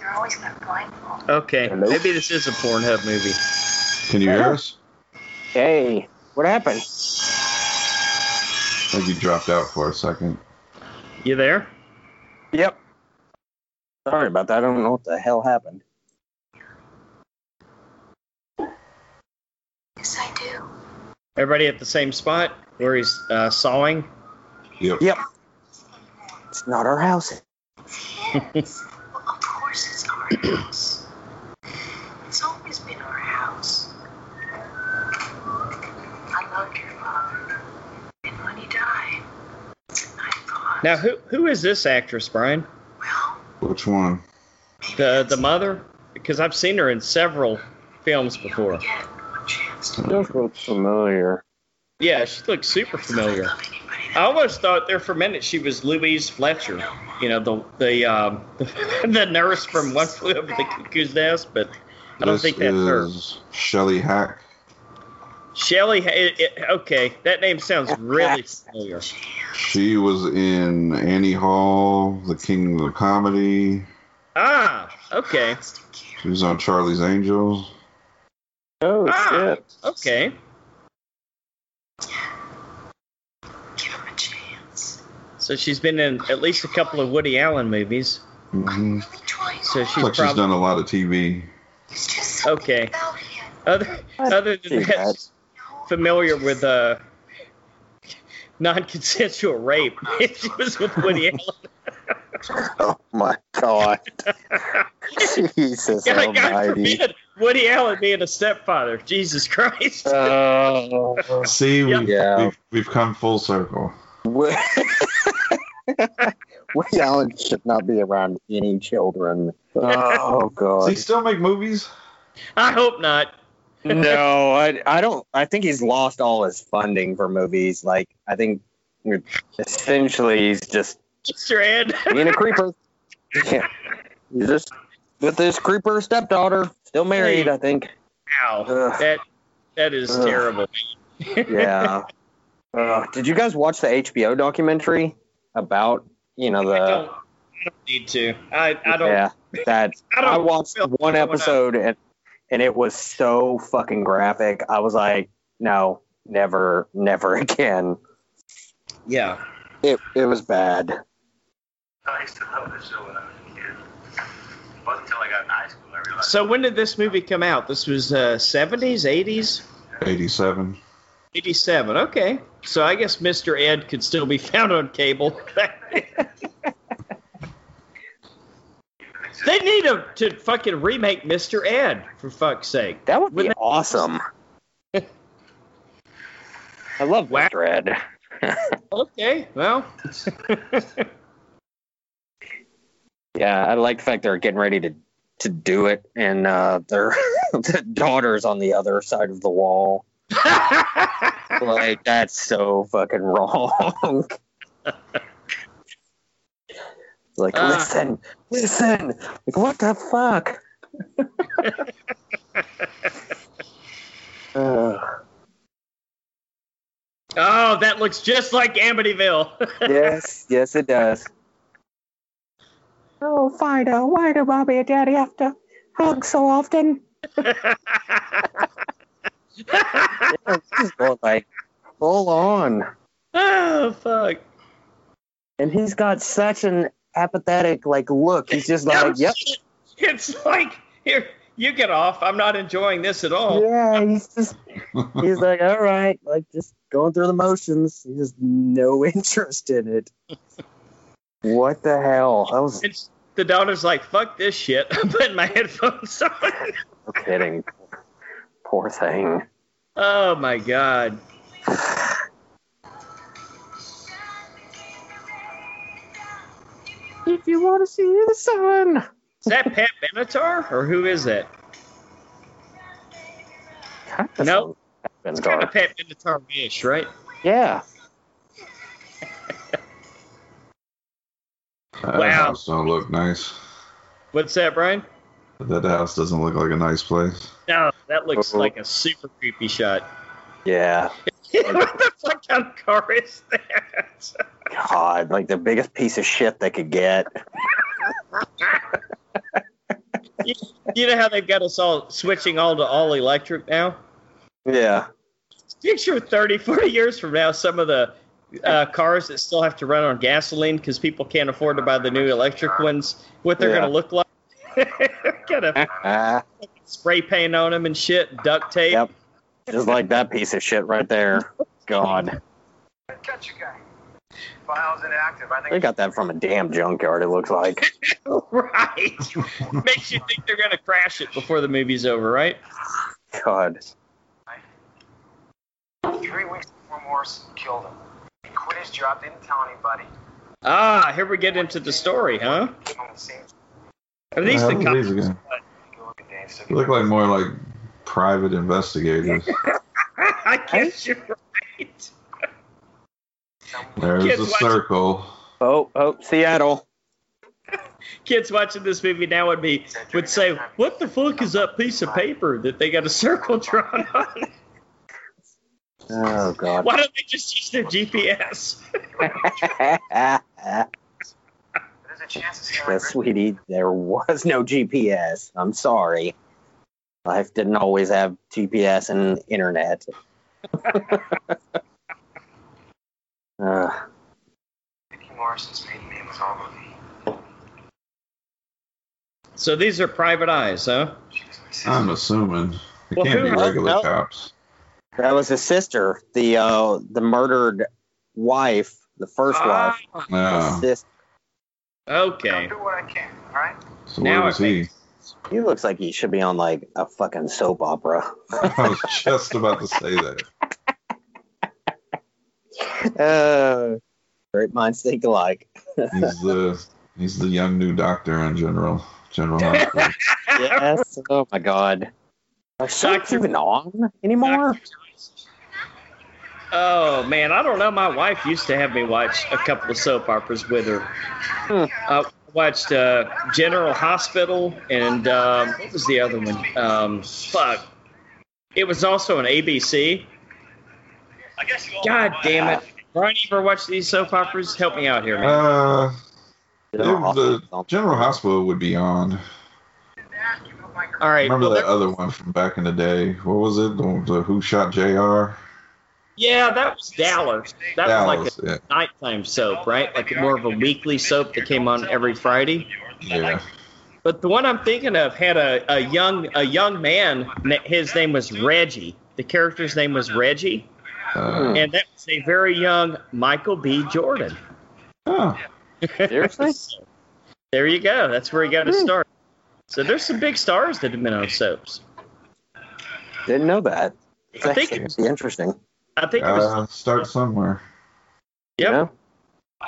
You're always got a blindfold. huh? Okay. Hello? Maybe this is a Pornhub movie. Can you hear us? Hey, what happened? I think you dropped out for a second. You there? Yep. Sorry about that. I don't know what the hell happened. Yes, I do. Everybody at the same spot where he's uh, sawing? Yep. Yep. It's not our house. Yes. well, of course it's our house. It's always been our house. I loved your father. And when he died, I thought, Now, who who is this actress, Brian? Well, Which one? The the mother? Because I've seen her in several films before. only get one chance to Just looks familiar. Yeah, she looks super familiar. I almost thought there for a minute she was Louise Fletcher, you know, the the um, the nurse from One Flew Over the Cuckoo's Nest, but I don't this think that's her. is Shelley Hack. Shelley, Ha- it, it, okay, that name sounds really familiar. She was in Annie Hall, The King of Comedy. Ah, okay, She was on Charlie's Angels. Oh Ah. shit. okay. Give him a chance. So she's been in at least a couple of Woody Allen movies. hmm So she's like she's done a lot of TV. There's just something Okay. other other than Too that, bad. Familiar with uh, non-consensual rape. she was with Woody Allen. Oh my god. Jesus God, God almighty. forbid Woody Allen being a stepfather. Jesus Christ. Oh. See, we've, Yeah. we've, we've come full circle. Woody Woody Allen should not be around any children. Oh God! Does god. he still make movies? I hope not. No, I I don't. I think he's lost all his funding for movies. Like I think essentially he's just Mr. Ed. being a creeper. Yeah. He's just with his creeper stepdaughter, still married. I think. Wow. That that is Ugh. terrible. Yeah. Uh, did you guys watch the HBO documentary about you know I the don't, I don't need to. I, I don't. yeah that I don't I watched one episode and and it was so fucking graphic. I was like, no, never, never again. Yeah. It it was bad. I used to love this show when I was a kid. It wasn't until I got in high school I realized. So when did this movie come out? This was uh, 70s, 80s, 87. 87. Okay. So I guess Mr. Ed could still be found on cable. they need to, to fucking remake Mr. Ed for fuck's sake. That would be Wouldn't awesome. I love Wow. Mr. Ed. Okay. Well. Yeah, I like the fact they're getting ready to to do it, and uh, their the daughter's on the other side of the wall. Like that's so fucking wrong. Like, Ah. listen, listen. Like, what the fuck? Uh, oh, that looks just like Amityville. yes, yes, it does. Oh, Fido, why do mommy and daddy have to hug so often? He's going like full on. oh, fuck. And he's got such an apathetic like look. He's just like, yep. It's like, here, you get off. I'm not enjoying this at all. Yeah, he's just he's like, all right, like just going through the motions. He has no interest in it. What the hell? That was It's, the daughter's like, fuck this shit. I'm putting my headphones on. no kidding. Poor thing. oh, my God. If you want to see the sun. Is that Pat Benatar or who is that? Kinda Nope. It's kind of Benatar. Pat Benatar-ish, right? Yeah. That Wow. house don't look nice. What's that, Brian? That house doesn't look like a nice place. No, that looks Uh-oh. like a super creepy shot. Yeah. what the fuck kind of car is that? God, like the biggest piece of shit they could get. you know how they've got us all switching all to all electric now? Yeah. Picture 30, 40 years from now, some of the uh, cars that still have to run on gasoline because people can't afford to buy the new electric ones, what they're Yeah. going to look like. Got a spray paint on them and shit, duct tape. Yep. just like that piece of shit right there. God. Catch a guy. Files inactive. I think. They got that from a damn junkyard, it looks like. right. Makes you think they're going to crash it before the movie's over, right? God. Three weeks before Morrison killed him. He quit his job, didn't tell anybody. Ah, here we get into the story, huh? Came on the scene. Are these the What cops? these again? Go look at Dave. So They look like more like private investigators. I guess you're right. There's Kids the watching- circle. Oh, oh, Seattle. Kids watching this movie now would be would say, "What the fuck is that piece of paper that they got a circle drawn on? Oh, God. Why don't they just use their GPS?" There's a chance to see Yeah, sweetie, there was no GPS. I'm sorry. Life didn't always have GPS and internet. uh, Mickey Morrison's maiden name was Olive. So these are private eyes, huh? She was my sister. I'm assuming. It Well, can't who- be regular no. cops. that was his sister, the uh, the murdered wife, the first Ah, wife. Yeah. Sis- I'll okay. do what I can, all right? So Now where was it he? he looks like he should be on like a fucking soap opera. I was just about to say that. Uh, great minds think alike. He's the he's the young new doctor in general General Hospital. Yes. Oh my god. Are soaps Doctor- even on anymore? Oh man, I don't know. My wife used to have me watch a couple of soap operas with her. Hmm. I watched uh, General Hospital and um, what was the other one? Um, fuck. It was also an ABC. I guess you all God damn it. Brian, ever watch these soap operas? Help me out here, man. Uh, the General Hospital would be on. All right. Remember well, that other one from back in the day? What was it? The, the Who Shot J.R. Yeah, that was Dallas. That was like a nighttime soap, right? Like more of a weekly soap that came on every Friday. yeah. yeah. But the one I'm thinking of had a, a young a young man. His name was Reggie. The character's name was Reggie, Uh, and that was a very young Michael B. Jordan. oh, Seriously? So, there you go. That's where he got his start. So there's some big stars that have been on soaps. Didn't know that. It's I think actually it- pretty interesting. I think it was. uh, start somewhere. Yep. You know?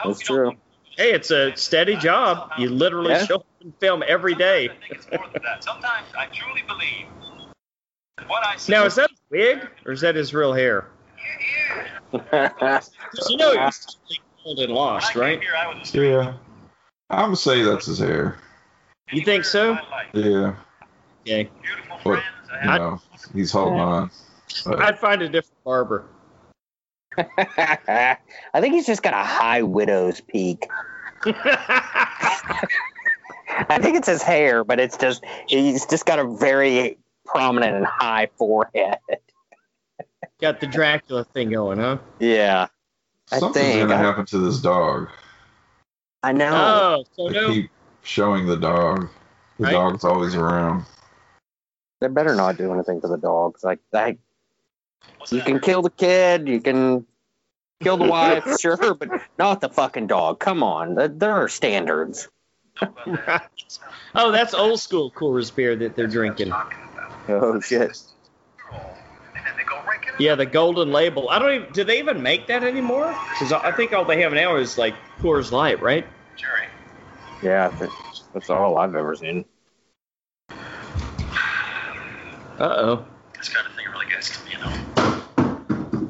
That's true. Hey, it's a steady job. You literally Yeah. show up and film every day. It's more than that. Sometimes I truly believe what I see. Now, is that a wig or is that his real hair? 'Cause you know he was totally cold and lost, right? here, I was a straight Yeah. I'm gonna say that's his hair. You think so? my. Yeah. Okay. Beautiful What? friends. You know, he's holding on. But I'd find a different barber. I think he's just got a high widow's peak. I think it's his hair, but it's just he's just got a very prominent and high forehead. Got the Dracula thing going, huh? Yeah, I something's think gonna I- happen to this dog. I know. Oh, so They no. keep showing the dog. The Right. dog's always around. They better not do anything to the dogs. Like that, you can kill the kid, you can kill the wife, sure, but not the fucking dog. Come on, There- there are standards. Right. Oh, that's old school Coors beer that they're drinking. Oh shit. Yeah, the golden label. I don't even. Do they even make that anymore? Because I think all they have now is like Coors Light, right? Jerry. Yeah, that's all I've ever seen. Uh oh. This kind of thing really gets to me, you know. A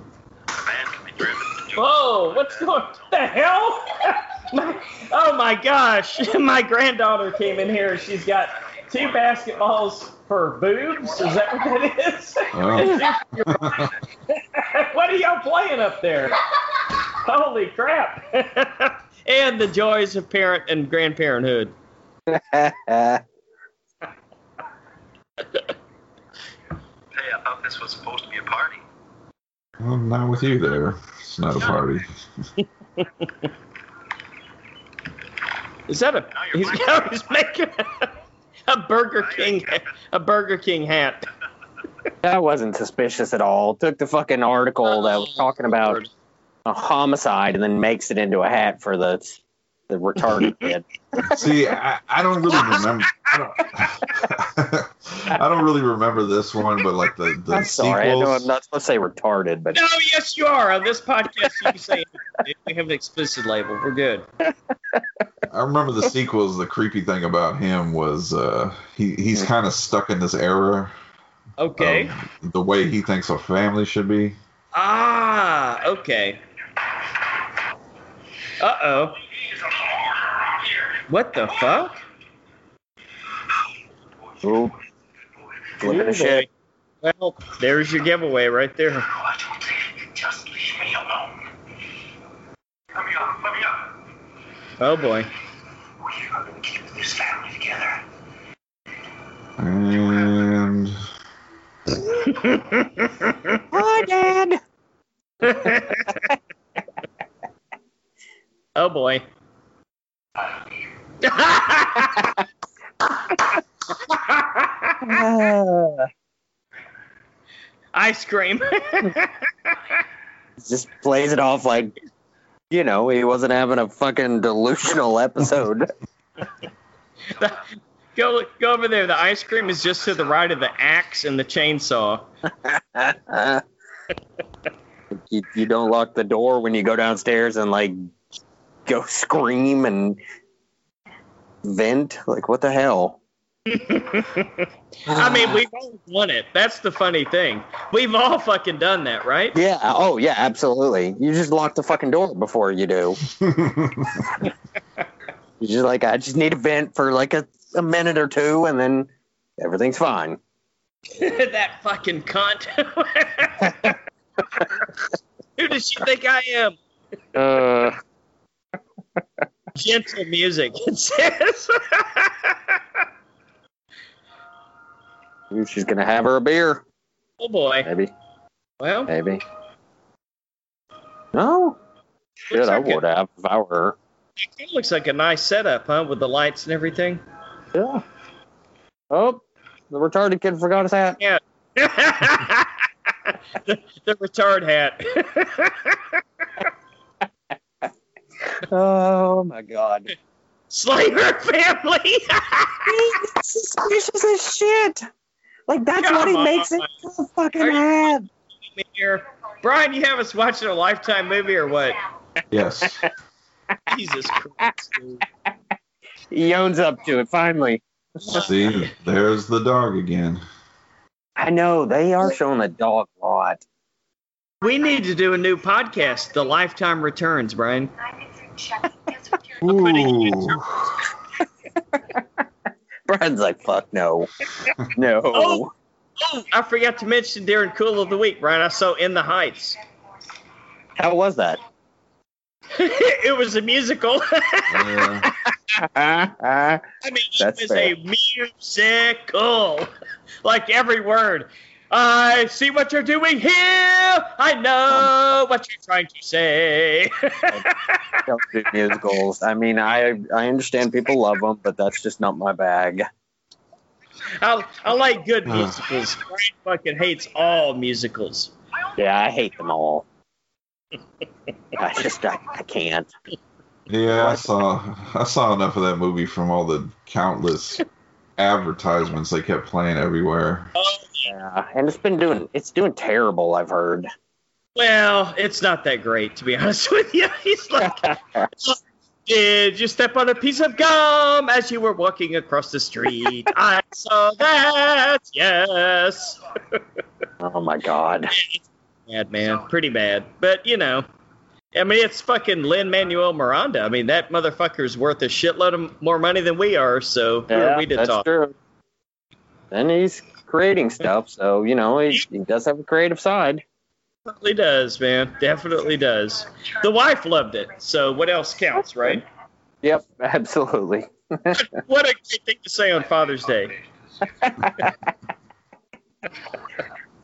man can be driven to Whoa, what's going What the hell? my, oh my gosh. My granddaughter came in here. She's got two basketballs for boobs. Is that what that is? Oh. what are y'all playing up there? Holy crap. and the joys of parent and grandparenthood. Hey, I thought this was supposed to be a party. Well, not with you there. It's not a party. Is that a Now he's, playing. he's making a, a Burger King a Burger King hat. that wasn't suspicious at all. Took the fucking article that was talking about oh, a homicide and then makes it into a hat for the the retarded kid. See, I, I don't really remember. I don't, I don't really remember this one, but like the the I'm sorry, I know sequels. I'm not supposed to say retarded, but No, yes, you are. On this podcast, you can say we have an explicit label. We're good. I remember the sequels. The creepy thing about him was uh, he he's Hmm. kind of stuck in this era. Okay. of the way he thinks a family should be. ah, okay. Uh oh. What the fuck? ooh, flipping shit. Well, there's your giveaway right there. No, I don't think. Just leave me alone. Let me up. Let me up. Oh boy. We are going to keep this family together. And Hi, Dad. oh boy. Ah. Ice cream. just plays it off like, you know, he wasn't having a fucking delusional episode. go go over there. The ice cream is just to the right of the axe and the chainsaw. you, you don't lock the door when you go downstairs and like go scream and vent. Like, what the hell? I mean, we've all done it. That's the funny thing. We've all fucking done that, right? Yeah. Oh, yeah. Absolutely. You just lock the fucking door before you do. You're just like, I just need a vent for like a, a minute or two, and then everything's fine. that fucking cunt. Who does she think I am? Uh, Gentle music. It says. she's gonna have her a beer, oh boy. maybe, Well, maybe. No, shit, I like would have if I were her. it looks like a nice setup, huh? With the lights and everything. Yeah. Oh, the retarded kid forgot his hat. Yeah. the, the retard hat. Oh my god. Slayer family. suspicious as shit. Like that's what he Come makes it so fucking Are mad. Here. Brian, you have us watching a Lifetime movie or what? yes, Jesus Christ. dude. He owns up to it finally. see, there's the dog again. I know they are showing the dog a lot. We need to do a new podcast, The Lifetime Returns, Brian. Ooh, Brian's like, fuck no, no. Oh. Oh, I forgot to mention during Cool of the Week, Brian. I saw In the Heights. How was that? it was a musical. uh, I mean, That's it was a musical. Like every word. I see what you're doing here. I know what you're trying to say. Don't do musicals. I mean, I I understand people love them, but that's just not my bag. I, I like good musicals. Brian fucking hates all musicals. Yeah, I hate them all. I just I, I can't. yeah, I saw I saw enough of that movie from all the countless advertisements they kept playing everywhere. Oh, Yeah, and it's been doing it's doing terrible. I've heard. well, it's not that great, to be honest with you. He's like, Did you step on a piece of gum as you were walking across the street? I saw that. Yes. Oh my god. Bad man, pretty bad. But you know, I mean, it's fucking Lin Manuel Miranda. I mean, that motherfucker's worth a shitload of more money than we are. So who are we to that's talk? true. And he's creating stuff, so you know he, he does have a creative side. Definitely does, man. Definitely does. The wife loved it. So what else counts, right? Yep, absolutely. What a great thing to say on Father's Day.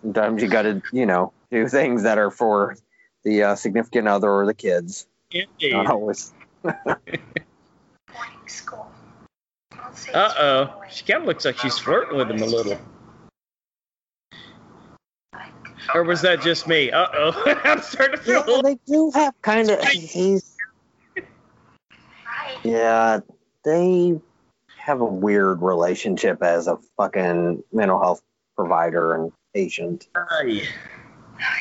Sometimes you got to, you know, do things that are for the uh, significant other or the kids. Indeed. Not always. Morning school. I'll say Uh oh. She kind of looks like she's flirting with him a little. Or was that just me? Uh oh. I'm starting to feel. Yeah, they do have kind of. He's yeah, they have a weird relationship as a fucking mental health provider and patient. Aye.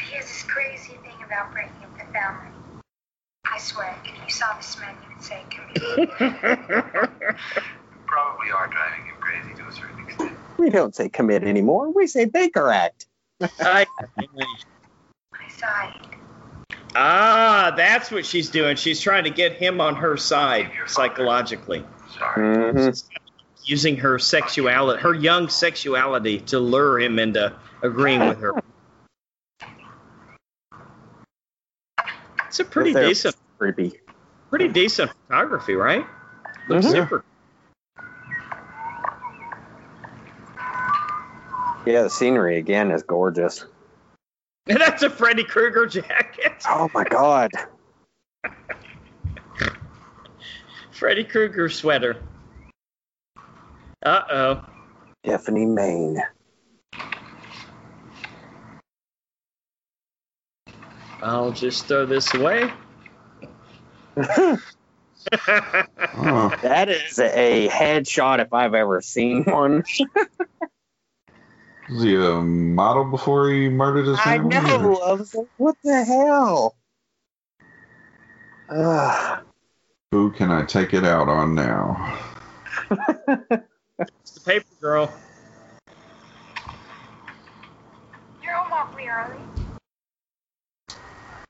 Here's this crazy thing about breaking up the family. I swear, if you saw this man, you would say, "Come here." Probably are driving him crazy to a certain extent. We don't say commit anymore. We say Baker Act. Aye. I sighed. Ah, that's what she's doing. She's trying to get him on her side psychologically, Sorry. Mhm. using her sexuality, her young sexuality, to lure him into agreeing with her. It's a pretty decent, Creepy. pretty decent photography, right? Looks Mhm. super. Yeah, the scenery again is gorgeous. That's a Freddy Krueger jacket. Oh my god. Freddy Krueger sweater. Uh oh. Stephanie Maine. I'll just throw this away. That is a headshot if I've ever seen one. Was he a model before he murdered his I family? know. I was like, what the hell? Ugh. Who can I take it out on now? It's the paper girl. You're home awfully early.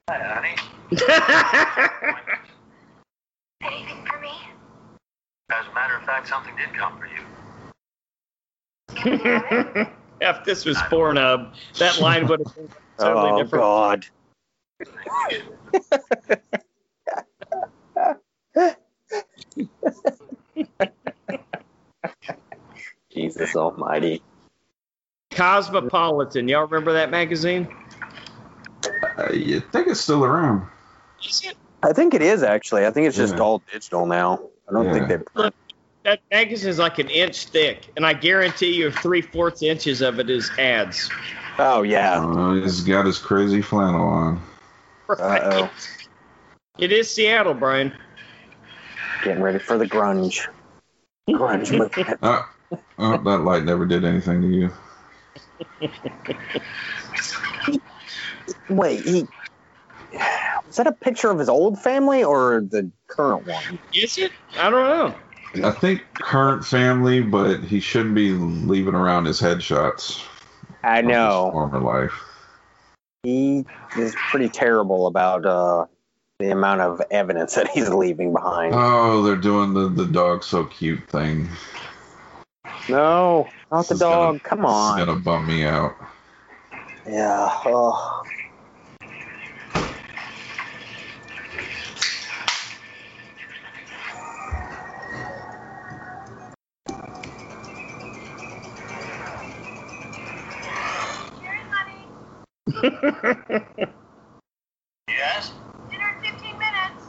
Hi, honey. Anything for me? As a matter of fact, something did come for you. Can we have it? if this was Pornhub, that line would have been totally oh different. god. Jesus Almighty. Cosmopolitan. Y'all remember that magazine? Uh, you think it's still around? Is it? I think it is actually. I think it's just Yeah. all digital now. I don't think Yeah. they. That magazine is like an inch thick, and I guarantee you three fourths inches of it is ads. Oh yeah. Uh, he's got his crazy flannel on. Uh oh. It is Seattle, Brian. Getting ready for the grunge. Grunge movement. Uh, oh, that light never did anything to you. Wait, he. Was that a picture of his old family or the current one? Is it? I don't know. I think current family, but he shouldn't be leaving around his headshots. I know. Former life. He is pretty terrible about uh, the amount of evidence that he's leaving behind. Oh, they're doing the the dog so cute thing. no, not the This is gonna- dog. Come on. It's gonna bum me out. Yeah. Oh. Yes? Dinner in 15 minutes.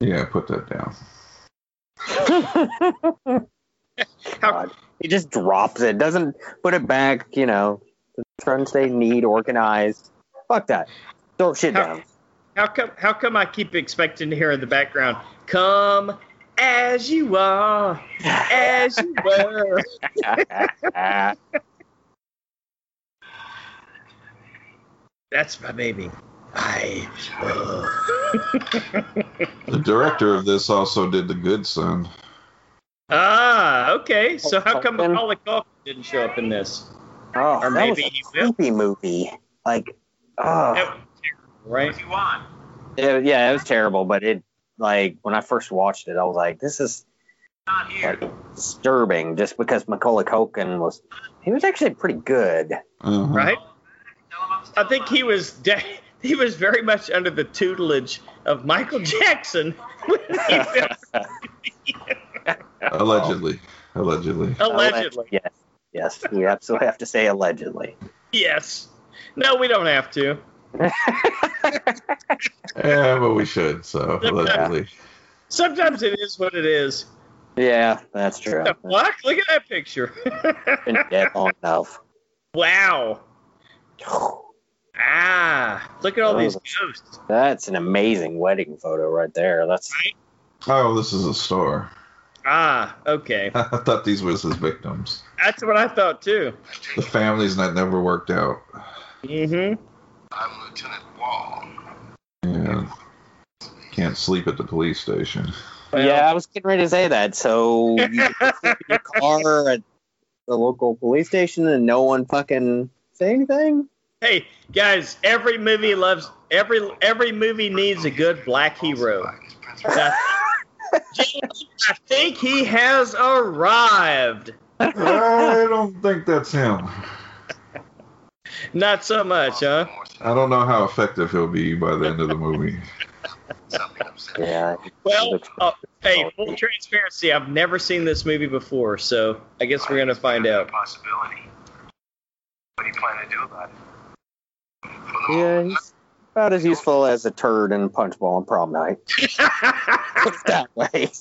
Yeah, put that down. How, God. He just drops it. Doesn't put it back. You know, trying to stay neat, organized. Fuck that. Throw shit How- down. how come? How come I keep expecting to hear in the background, "Come as you are, as you were." That's my baby. I. The director of this also did The Good Son. ah, okay. So how come Culkin? Macaulay Culkin didn't show up in this? Oh, Or that maybe was he a will. creepy movie. Like, oh, That was terrible, right? What do you want? it- yeah, it was terrible. But it, like, when I first watched it, I was like, this is Not here. like disturbing. Just because Macaulay Culkin was, he was actually pretty good. Uh-huh. Right? I'm still I think he was de- he was very much under the tutelage of Michael Jackson when he filmed Allegedly. Allegedly. allegedly. Yes, yes, we absolutely have to say allegedly. Yes. No, we don't have to. Yeah, but we should, so allegedly. Sometimes it is what it is. yeah, that's true. The fuck? Look at that picture. Been dead long enough. wow. Ah, look at all these ghosts. That's an amazing wedding photo right there. That's right? Oh, this is a store. Ah, okay. I thought these was his victims. That's what I thought too. The families that never worked out. Mm-hmm. I'm Lieutenant Wall. Yeah. Can't sleep at the police station. yeah. I was getting ready to say that. So you can sleep in your car at the local police station and no one fucking say anything. Hey guys, every movie loves every every movie needs a good black hero. I I think he has arrived. I don't think that's him. Not so much, huh? I don't know how effective he'll be by the end of the movie. Yeah. Well, Looks uh, hey, full transparency, I've never seen this movie before, so I guess we're gonna find out. Possibility. What do you plan to do about it? Yeah, moment, he's about as useful as a turd in a punchball on prom night. Put it that way.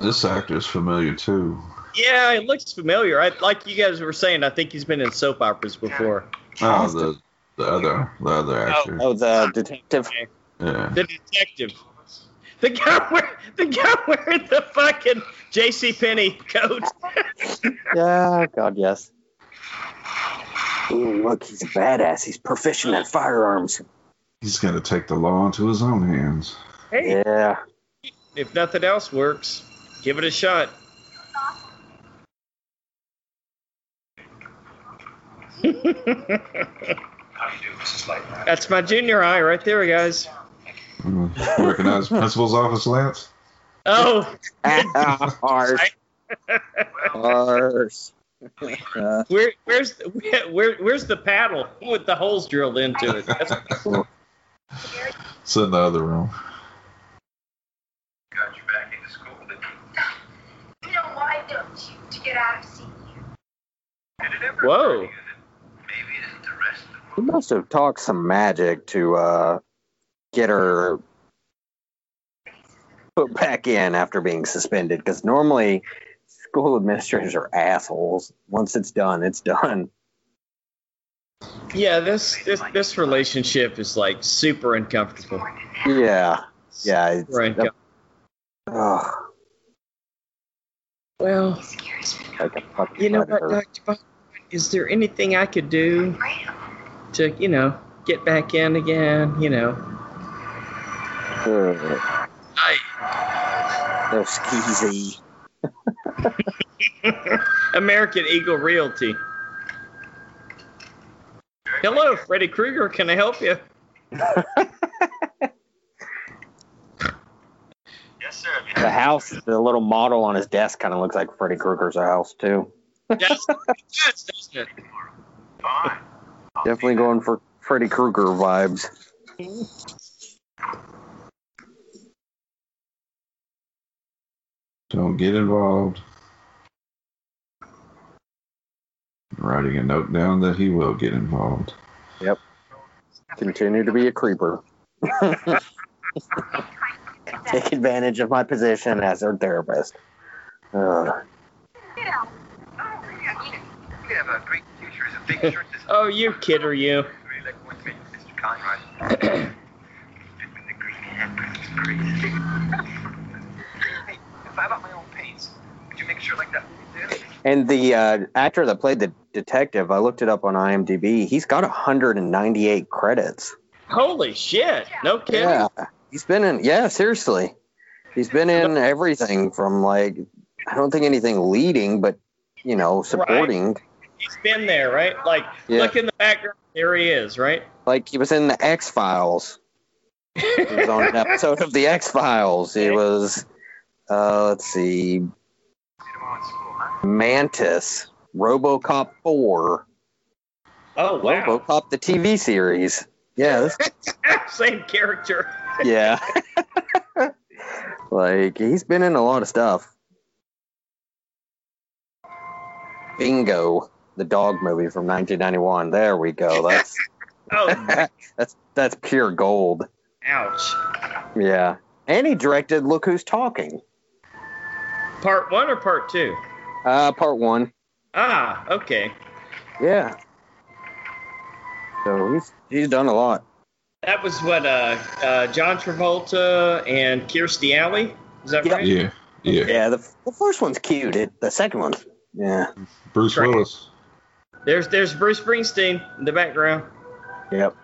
This actor's familiar too. Yeah, it looks familiar. I, like you guys were saying, I think he's been in soap operas before. Oh, the the other the other oh. actor. Oh, the detective. Yeah. The detective. The guy, wear, the guy wearing the fucking J.C. Penney coat. Yeah, God, yes. Ooh, look, he's a badass. He's proficient at firearms. He's gonna take the law into his own hands. Hey, Yeah. if nothing else works, give it a shot. How do you do, Mrs. Lightman? That's my junior high right there, guys. Mm. You recognize principal's office, Lance? Oh, Harsh. Harsh. Uh, where, where's the, where, where's the paddle with the holes drilled into it? That's, It's in the other room. Got you back into school, didn't you? You know why don't you? To get out of CU. Did it ever Whoa. occur to you that Maybe it isn't the rest of he must have talked some magic to uh, get her put back in after being suspended. Because normally, school administrators are assholes. Once it's done, it's done. yeah, this, this this relationship is like super uncomfortable. Yeah. Yeah. It's, Super uncomfortable. ugh, Well, you know what. Dr. Bachman? Is there anything I could do? To, you know, get back in again? You know, Ugh, I, they're skeezy. American Eagle Realty. Hello, Freddy Krueger. Can I help you? Yes, sir. The house, the little model on his desk kind of looks like Freddy Krueger's house, too. Yes, yes, doesn't it? Fine. Definitely going for Freddy Krueger vibes. Don't get involved. Writing a note down that he will get involved. Yep. Continue to be a creeper. Take advantage of my position as a therapist. Ugh. You Oh, you kid or you? really like one thing, Mr. Conrad. Fit with the green hat, it's crazy. hey, if I bought my own paints, Would you make sure like that? too? And the uh, actor that played the detective, I looked it up on IMDb. He's got 198 credits. Holy shit! No kidding. Yeah, he's been in. Yeah, seriously, he's been in everything from like I don't think anything leading, but you know, supporting. He's been there, right? Like, Yeah. look in the background. There he is, right? Like he was in the X Files. He was on an episode of the X Files. He was. Uh, let's see, See you tomorrow in school, huh? Mantis, RoboCop 4, Oh wow! RoboCop the TV series. Yeah, Same character. yeah. like he's been in a lot of stuff. Bingo, the dog movie from 1991. There we go. That's Oh, that's that's pure gold. ouch! Yeah. And he directed Look Who's Talking. Part one or part two? Uh part 1. Ah, okay. Yeah. So he's he's done a lot. That was what uh, uh, John Travolta and Kirstie Alley. Is that Yep. right? Yeah, yeah. Yeah, the, the first one's cute. It, the second one's yeah. Bruce Right. Willis. There's there's Bruce Springsteen in the background. Yep.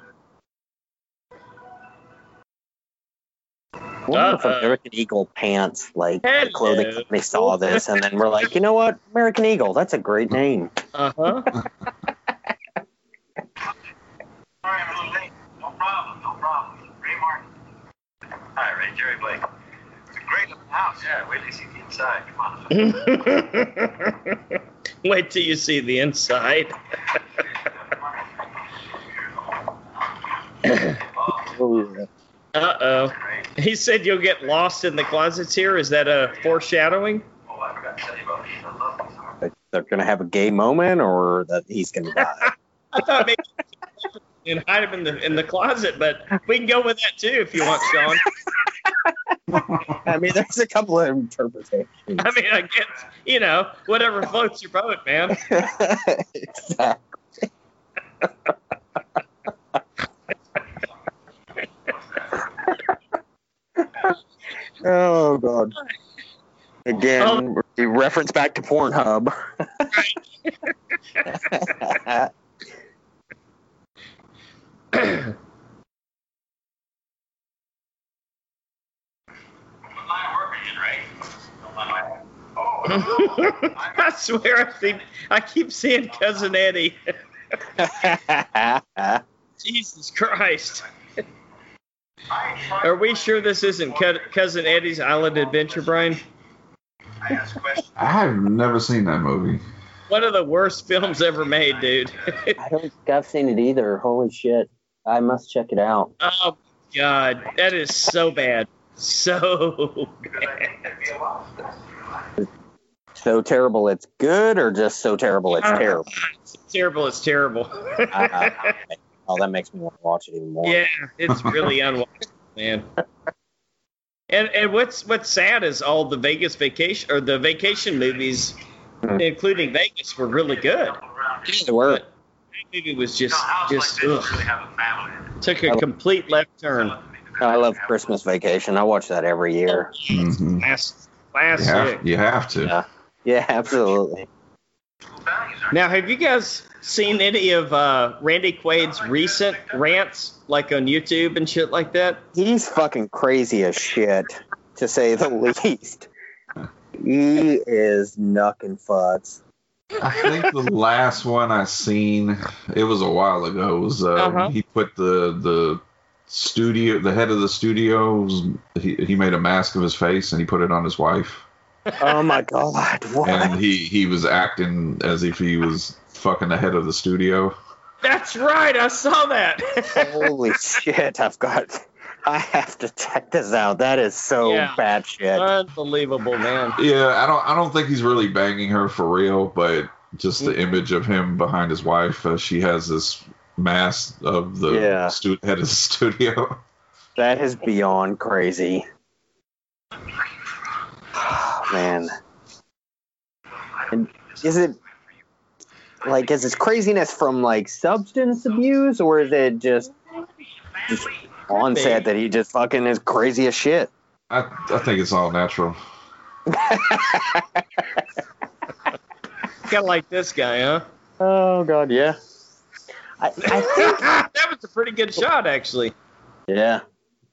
I wonder if Uh-oh. American Eagle pants, like Hello. the clothing company, saw this and then we're like, you know what, American Eagle, that's a great name. Uh huh. Sorry, I'm a little late. No problem, no problem. Ray Martin. Hi, Ray. Jerry Blake. It's a great looking house. Yeah, wait till you see the inside. Come on. Wait till you see the inside. Uh oh. He said you'll get lost in the closets here. Is that a foreshadowing? Oh, I forgot to tell you about it. I love these hours. They're- They're gonna have a gay moment, or that he's gonna die. I thought maybe and hide them in the in the closet, but we can go with that too if you want, Sean. I mean, there's a couple of interpretations. I mean, I guess you know whatever floats your boat, man. exactly. oh god. Again, oh. we reference back to Pornhub. What line of work are you in, Ray? Don't mind my- Oh, I swear, I think I keep seeing cousin Eddie. Jesus Christ. Are we sure this isn't cousin Eddie's Island Adventure, Brian? I asked questions. I have never seen that movie. One of the worst films ever made, dude. I don't think I've seen it either. Holy shit. I must check it out. oh God, that is so bad, so bad. So terrible it's good, or just so terrible it's Uh, terrible? It's terrible. It's terrible. Uh, oh, that makes me want to watch it even more. yeah, it's really unwatchable, man. And and what's what's sad is all the Vegas vacation or the vacation movies, Hmm. including Vegas, were really good. around. They were. But that movie was just know, a house just ugh, should really have a family in it. took a complete left turn. I love Christmas Vacation. I watch that every year. Mhm. Class- You have, you have to. Yeah. Yeah, absolutely. Now, have you guys seen any of uh, Randy Quaid's recent rants, like on YouTube and shit like that? He's fucking crazy as shit, to say the least. He is knucking futs. I think the last one I seen, it was a while ago. Was uh, Uh-huh. he put the the studio, the head of the studio, was, he he made a mask of his face and he put it on his wife, Oh my god, and he he was acting as if he was fucking the head of the studio. That's right, I saw that. Holy shit, I've got. I have to check this out. That is so Yeah. bad shit. Unbelievable, man. Yeah, I don't I don't think he's really banging her for real, but just the image of him behind his wife, uh, she has this mask of the Yeah. stu- head of the studio. That is beyond crazy. Man. And is it like is this craziness from like substance abuse or is it just just onset that he just fucking is crazy as shit? I I think it's all natural. Kind of like this guy, huh? oh God, yeah. I, I think that was a pretty good shot, actually. yeah,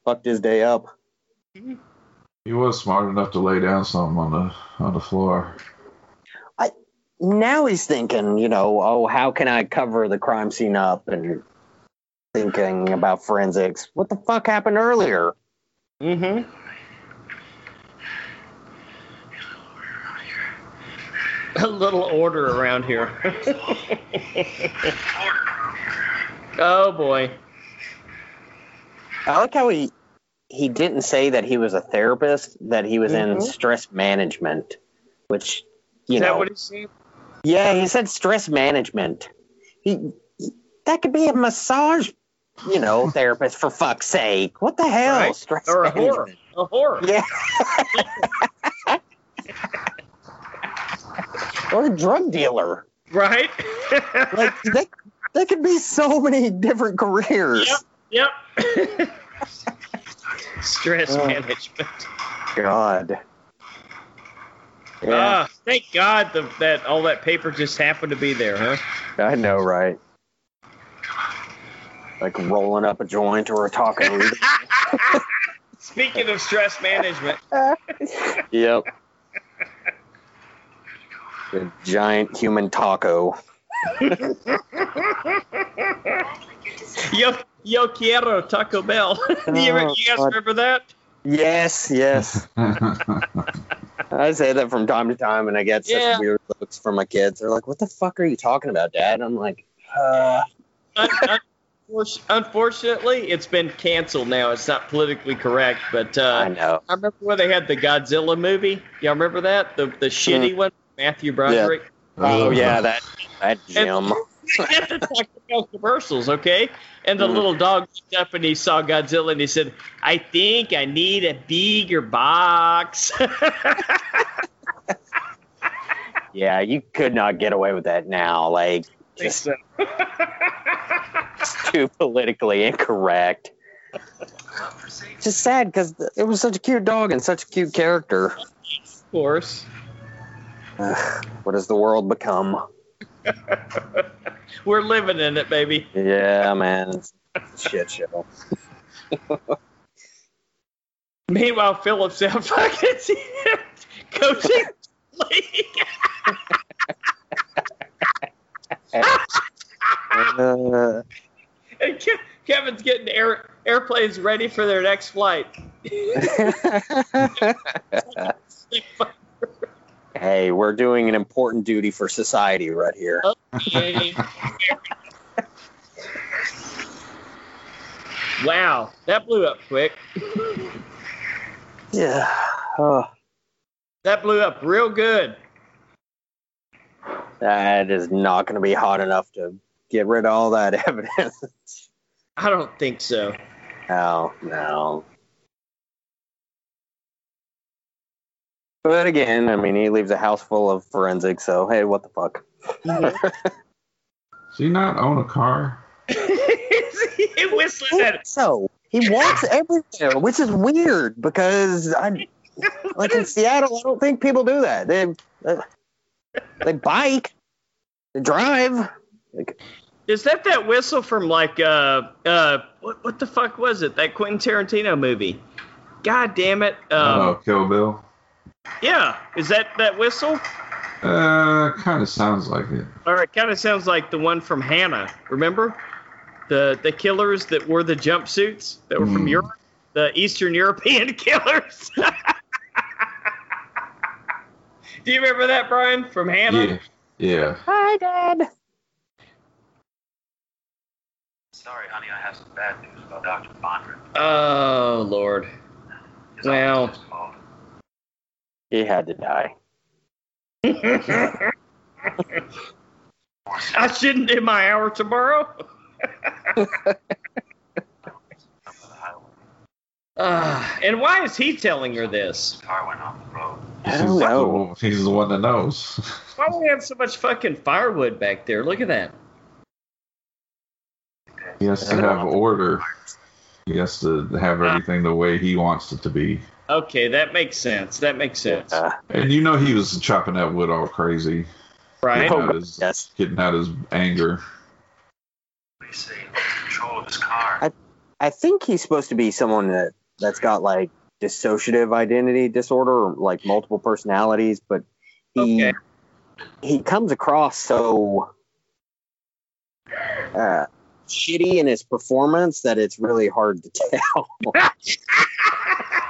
fucked his day up. Hmm? He was smart enough to lay down something on the on the floor. Now he's thinking, you know, oh, how can I cover the crime scene up and thinking about forensics. What the fuck happened earlier? Mm-hmm. A little order around here. oh boy. I like how he he didn't say that he was a therapist, that he was in Mhm. stress management, which you Is know, that what he said? yeah, he said stress management. He that could be a massage, you know, therapist for fuck's sake. What the hell? Right. Stress Or a management. horror. A horror. Yeah. or a drug dealer. Right? Like that, that could be so many different careers. Yep. Yep. Stress Oh. management. God. Yeah, Ah, thank God the, that all that paper just happened to be there, huh? I know, right? Like rolling up a joint or a taco. Speaking of stress management, yep. The giant human taco. yo yo quiero Taco Bell. Do you, Oh, you guys God. remember that? Yes, yes. I say that from time to time, and I get such Yeah. weird looks from my kids. They're like, "What the fuck are you talking about, Dad?" And I'm like, uh, Unfortunately, it's been canceled now. It's not politically correct, but uh, I know. I remember when they had the Godzilla movie. Y'all remember that? The the shitty one, Matthew Broderick. Yeah. Oh yeah, that that Jim. They had the Taco Bell commercials, okay? And the Mhm. little dog looked up and he saw Godzilla and he said, "I think I need a bigger box." Yeah, you could not get away with that now. Like, just too politically incorrect. Just sad because it was such a cute dog and such a cute character. of course. Ugh, what has the world become? We're living in it, baby. Yeah, man, it's shit show. Meanwhile, Phillips out fucking coaching league. Uh, And Ke- Kevin's getting air, airplanes ready for their next flight. Hey, we're doing an important duty for society right here. Okay. wow, that blew up quick. Yeah. Oh, That blew up real good. that is not going to be hot enough to get rid of all that evidence. I don't think so. No, no. But again, I mean, he leaves a house full of forensics, so hey, what the fuck? Does he not own a car? he whistles at it. So he walks everywhere, which is weird because I, like in Seattle, I don't think people do that. They uh, they bike, they drive. Like, Is that that whistle from like uh uh what what the fuck was it? That Quentin Tarantino movie? God damn it! Um, oh, Kill Bill. Yeah, is that that whistle? Uh, kind of sounds like it. All right, kind of sounds like the one from Hanna. Remember the the killers that wore the jumpsuits that were from Hmm. Europe, the Eastern European killers. Do you remember that, Brian, from Hanna? Yeah, yeah. Hi, Dad. Sorry, honey, I have some bad news about Dr. Bondra. Oh Lord. His Well. Office just called. He had to die. I shouldn't do my hour tomorrow. Up. Uh, and why is he telling her this? His car went off the road. I He's don't the- know. He's the one that knows. Why do we have so much fucking firewood back there? Look at that. He has to have order. He has to have everything the way he wants it to be. Okay, that makes sense. That makes sense. Uh, And you know he was chopping that wood all crazy, right? getting Oh, out his, yes. getting out his anger. Let. Control of his car. I think he's supposed to be someone that that's got like dissociative identity disorder, or like multiple personalities, but he Okay. he comes across so uh, shitty in his performance that it's really hard to tell.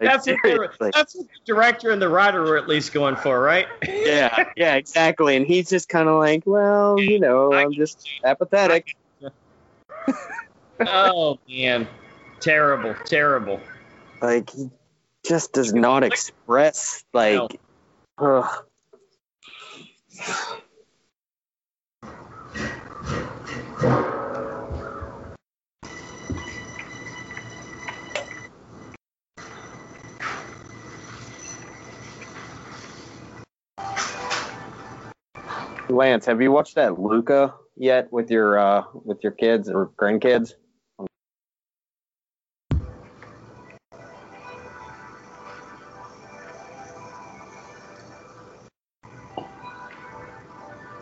that's what the, that's what the director and the writer were at least going for, right? yeah, yeah, exactly. And he's just kind of like, well, you know, I'm just apathetic. oh man, terrible, terrible. Like he just does not express like. Ugh. Lance, have you watched that Luca yet with your uh with your kids or grandkids?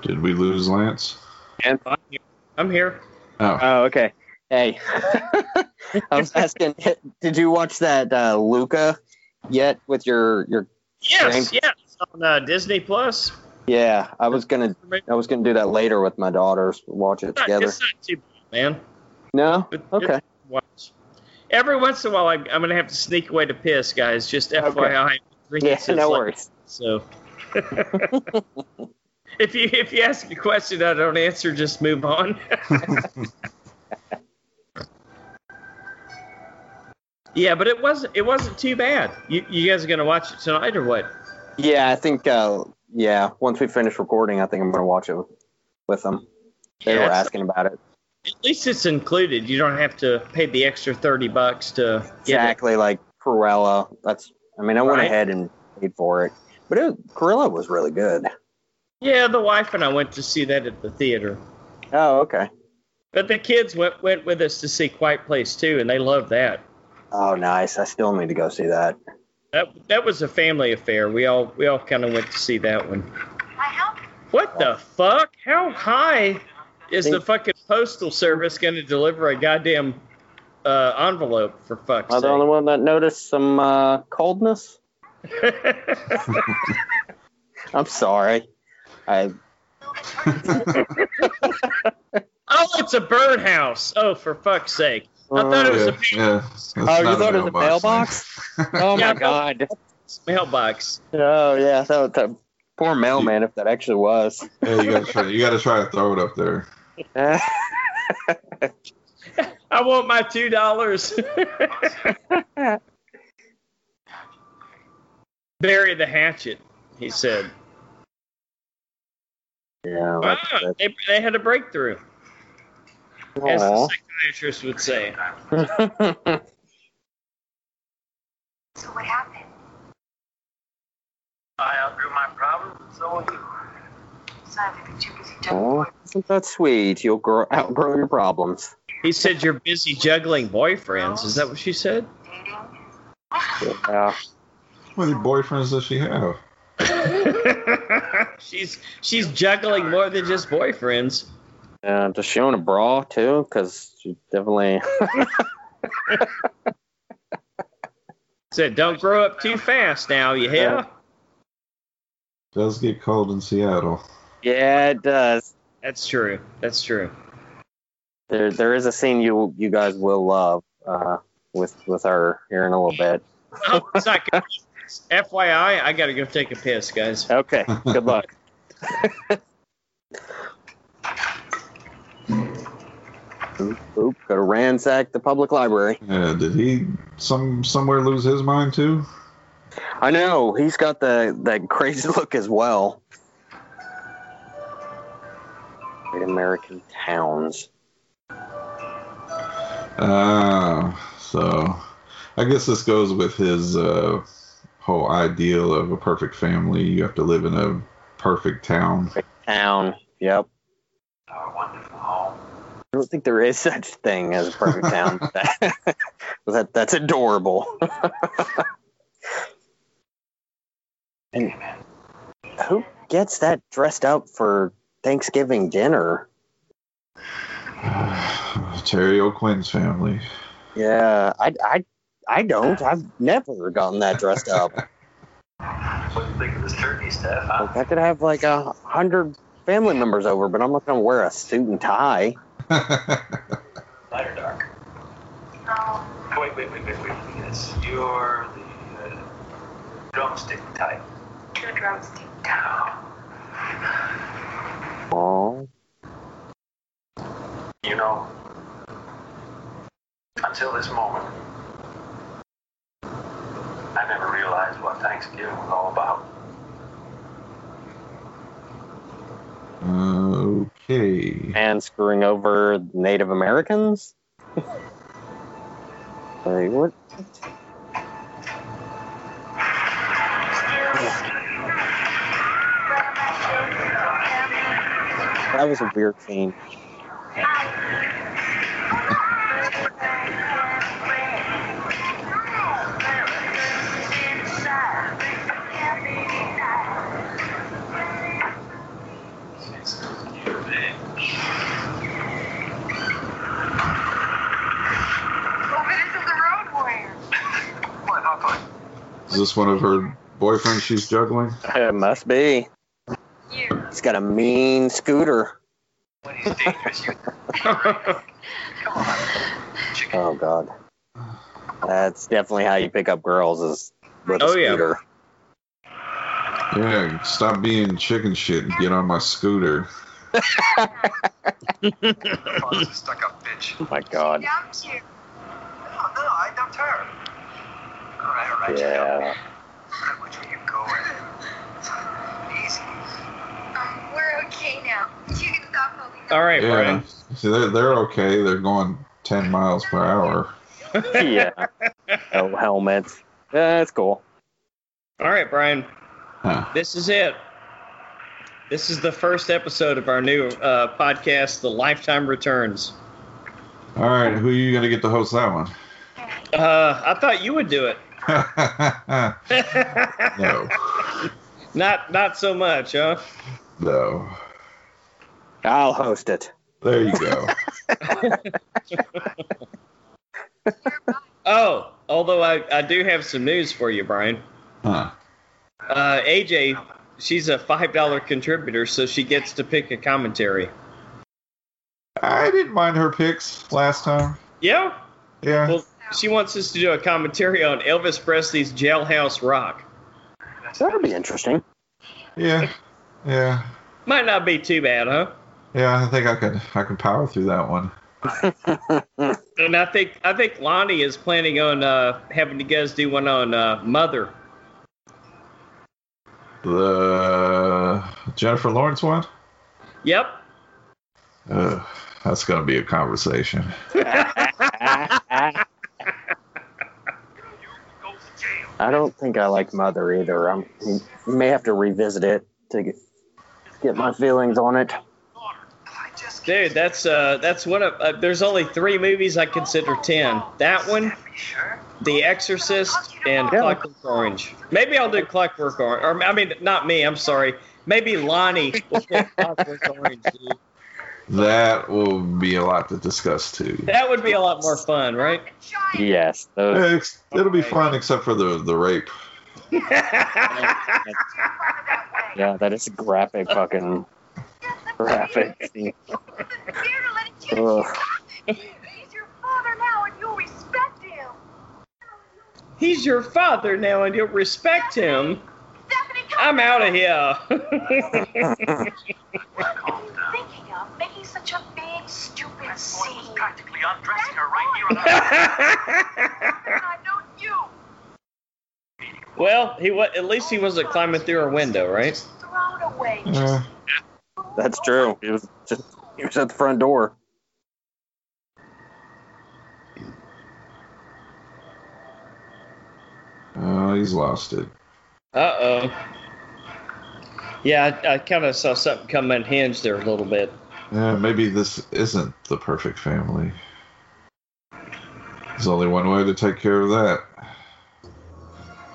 Did we lose Lance? I'm here. I'm here. Oh, Oh, okay. Hey, I was asking, did you watch that uh, Luca yet with your your? Yes, Thank- yes, on uh, Disney Plus. Yeah, I was gonna I was gonna do that later with my daughters. Watch it It's not, together. it's not too bad, man. No, It- okay. watch. Every once in a while, I, I'm gonna have to sneak away to piss, guys. Just FYI. Yeah, It's no like- worries. So, if you if you ask a question I don't answer, just move on. yeah, but it wasn't it wasn't too bad. You you guys are gonna watch it tonight or what? Yeah, I think. Uh, yeah, once we finish recording, I think I'm gonna watch it with, with them. They Yeah, were asking about it. At least it's included. You don't have to pay the extra thirty bucks to get Exactly like Cruella. That's. I mean, I went ahead and paid for it, but it, Cruella was really good. Yeah, the wife and I went to see that at the theater. Oh, okay. But the kids went went with us to see Quiet Place too, and they loved that. Oh, nice. I still need to go see that. That that was a family affair. We all we all kind of went to see that one. What the fuck? How high is the fucking postal service going to deliver a goddamn uh, envelope for fuck's Am I the only one that noticed some uh, coldness? I'm sorry. I oh, it's a birdhouse. Oh, for fuck's sake! I thought it was yeah, a yeah. Oh, you thought it was a mailbox, mailbox? Oh Yeah, my god. mailbox. Oh yeah, that, that poor mailman if that actually was. yeah, you gotta try. You gotta try to throw it up there. I want my two dollars. Bury the hatchet, he said. yeah, Ah, that's, they, they had a breakthrough, as the Aw. Psychiatrist would say. So what happened? I outgrew my problem, so will you. So I've been too busy Aw, oh, isn't that sweet? You'll grow, outgrow your problems. He said you're busy juggling boyfriends. Is that what she said? dating. Yeah. How many boyfriends does she have? she's she's juggling more than just boyfriends. Yeah, does she own a bra too? Because she definitely. Said don't grow up too fast now, you hear? Does get cold in Seattle. yeah, it does. That's true. That's true. There, there is a scene you you guys will love uh, with with her here in a little bit. Oh, it's not good. FYI, I gotta go take a piss, guys. Okay. Good luck. oop, oop, gotta ransack the public library. Yeah, did he some somewhere lose his mind too? I know he's got the that crazy look as well. Great American towns. Ah, so I guess this goes with his uh, whole ideal of a perfect family. You have to live in a perfect town. Town. Yep. Our wonderful home. I don't think there is such thing as a perfect town. that, that's adorable. and who gets that dressed up for Thanksgiving dinner? Terry O'Quinn's family. Yeah, I, I, I don't. I've never gotten that dressed up. What do you think of this turkey, Steph? Huh? Like, I could have like a hundred family members over, but I'm not gonna wear a suit and tie. Light or dark? Oh, Wait, wait, wait, wait, wait. Yes, you're the uh, drumstick type. two drumstick down. Oh, You know, until this moment, I never realized what Thanksgiving was all about. Okay. and screwing over Native Americans. like what? That was a weird scene. This one of her boyfriends she's juggling? It must be. You. He's got a mean scooter. What is dangerous? You. Come on. Chicken. Oh God. That's definitely how you pick up girls is with a Oh, yeah. scooter. Yeah, stop being chicken shit and get on my scooter. Stuck-up bitch. Oh my God. Dumped you. Oh, no, no, I dumped her. All right, all right. Yeah. Which way you going? Easy. Um, we're okay now. You can stop holding All right, Yeah. Brian. See, they're, they're okay. They're going 10 miles per hour. yeah. No helmets. Yeah, that's cool. All right, Brian. Huh. This is it. This is the first episode of our new uh, podcast, The Lifetime Returns. All right, who are you going to get to host that one? Uh, I thought you would do it. no. Not, not so much, huh? No. I'll host it. There you go. Oh, although I, I do have some news for you, Brian. Huh. Uh, AJ, she's a five dollar contributor, so she gets to pick a commentary. I didn't mind her picks last time. Yeah. Yeah. Well, she wants us to do a commentary on Elvis Presley's Jailhouse Rock. That'll be interesting. Yeah. Yeah. Might not be too bad, huh? Yeah, I think I can I can power through that one. And I think I think Lonnie is planning on uh, having you guys do one on uh, Mother. The Jennifer Lawrence one? Yep. Ugh, that's going to be a conversation. I don't think I like Mother either. I'm may have to revisit it to get, get my feelings on it. I Dude, that's uh, that's one of. Uh, there's only three movies I consider ten. That one, The Exorcist, and Yeah. Clockwork Orange. Maybe I'll do Clockwork Orange, or I mean, not me. I'm sorry. Maybe Lonnie will pick Clockwork Orange. Dude. That will be a lot to discuss too. That would be a lot more fun, right? Yes, those, it'll be fun except for the the rape. yeah, that is graphic fucking graphic. Ugh. He's your father now, and you'll respect him. He's your father now, and you'll respect him. Stephanie, I'm out of here. What are you thinking of? Making such a big, stupid That boy was practically undressing her right here on the I know you. well, he wa- at least he wasn't climbing through a window, right? Just throw away. Uh, Just That's true. He was just he was at the front door. oh, he's lost it. Uh oh. Yeah, I, I kind of saw something come unhinged there a little bit. Yeah, maybe this isn't the perfect family. There's only one way to take care of that.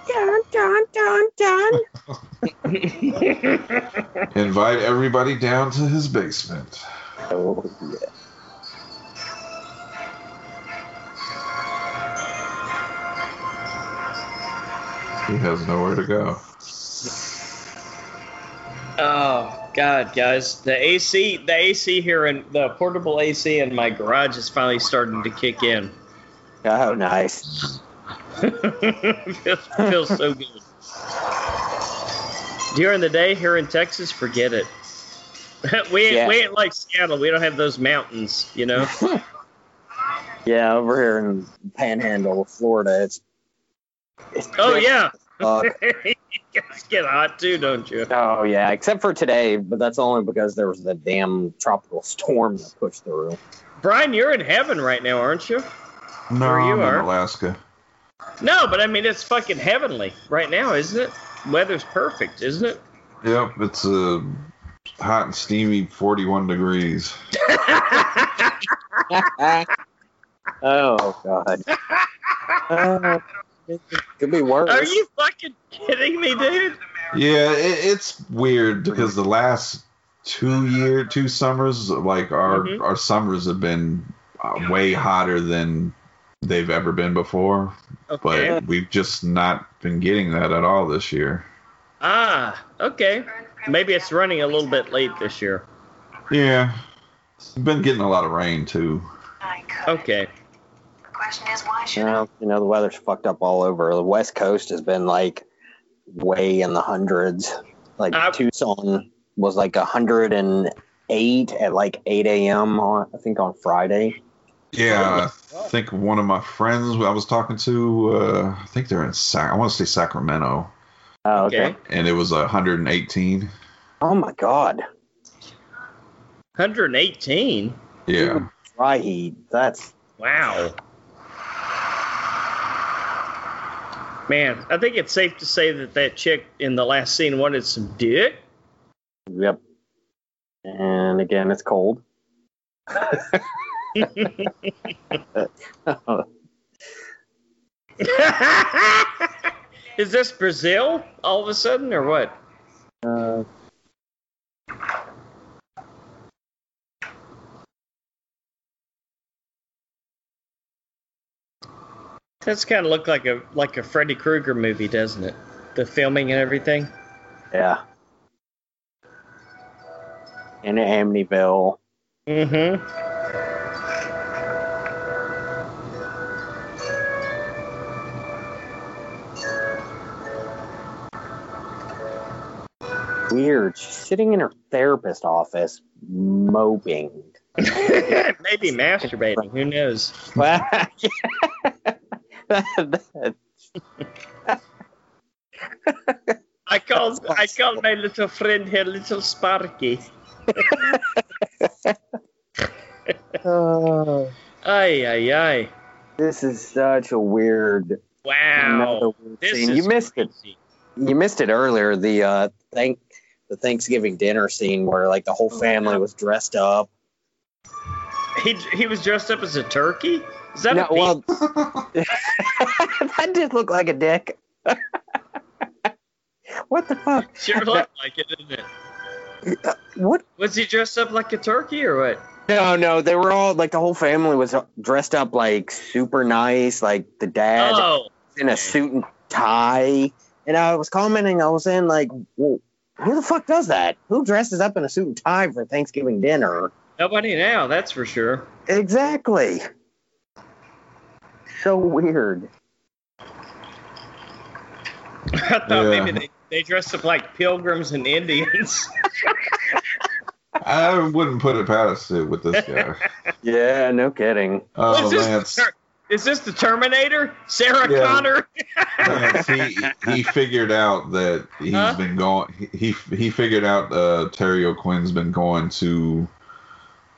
Dun, dun, dun, dun. Invite everybody down to his basement. Oh, yeah. He has nowhere to go. Oh God, guys, the AC, the AC here in the portable AC in my garage is finally starting to kick in. Oh, nice. feels, feels so good. During the day here in Texas, forget it. we ain't, Yeah. we ain't like Seattle. We don't have those mountains, you know. Yeah, over here in Panhandle, Florida, it's. it's oh yeah, guys get hot too, don't you? oh yeah, except for today, but that's only because there was the damn tropical storm that pushed through. Brian, you're in heaven right now, aren't you? No, Where you I'm are? in Alaska. No, but I mean it's fucking heavenly right now, isn't it? Weather's perfect, isn't it? Yep, it's a hot and steamy 41 degrees. oh god. Uh, it could be worse. Are you fucking kidding me, dude? Yeah, it, it's weird because the last two year, two summers, like our Mhm. our summers have been uh, way hotter than they've ever been before. Okay. But we've just not been getting that at all this year. Ah, okay. Maybe it's running a little bit late this year. Yeah, been getting a lot of rain too. Okay. The question is, why You should know, you know, the weather's fucked up all over. The West Coast has been like way in the hundreds. Like Uh, Tucson was like 108 at like 8 a.m. on I think on Friday. Yeah, I think one of my friends I was talking to, uh, I think they're in Sac. I want to say Sacramento, Oh, okay. Okay. and it was 118. Oh my God, 118. Yeah. dry heat. That's Wow. Man, I think it's safe to say that that chick in the last scene wanted some dick. yep. And again, it's cold. Is this Brazil all of a sudden or what? Uh, That's kind of look like a like a Freddy Krueger movie, doesn't it? The filming and everything. yeah. In Amityville. Mm-hmm. Weird. She's sitting in her therapist office, moping. Maybe masturbating. Who knows? I called I called my little friend here little Sparky. Oh, Ay ay ay. this is such a weird. Wow. weird This scene. is You missed it. You missed it earlier. The uh, thank the Thanksgiving dinner scene where like the whole family was dressed up. He he was dressed up as a turkey. Is that No, well, that did look like a dick. what the fuck? Sure looked like it, didn't it? Uh, what? Was he dressed up like a turkey or what? No, no, they were all like the whole family was dressed up like super nice. Like the dad Oh, in a suit and tie. And I was commenting, I was saying, like, well, who the fuck does that? Who dresses up in a suit and tie for Thanksgiving dinner? nobody now. That's for sure. Exactly. So weird. I thought Yeah. maybe they, they dressed up like pilgrims and Indians. I wouldn't put it past it with this guy. Yeah, no kidding. Oh, is, this Lance, the Ter- is this the Terminator? Sarah Yeah. Connor? Lance, he he figured out that he's Huh? been going. He he figured out uh, Terry O'Quinn's been going to.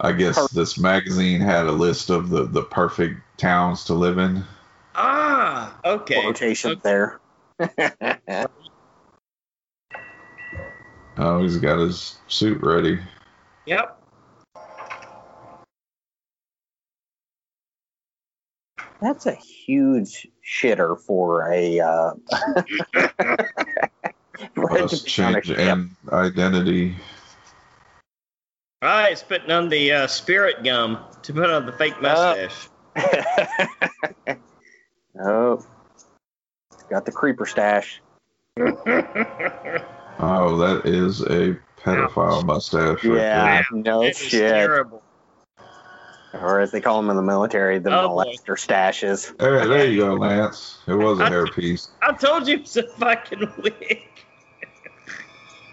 I guess Per- this magazine had a list of the the perfect towns to live in. Ah, okay. Quotation okay. there. oh, he's got his suit ready. Yep. That's a huge shitter for a. Uh, change and identity. Ah, All right, spitting on the uh, spirit gum to put on the fake oh. mustache. oh, got the creeper stash. Oh, that is a pedophile mustache. right Yeah, there. no It is shit. terrible. Or as they call them in the military, the Oh, molester stashes. There, there you go, Lance. It was a hairpiece. I told you it's a fucking wig.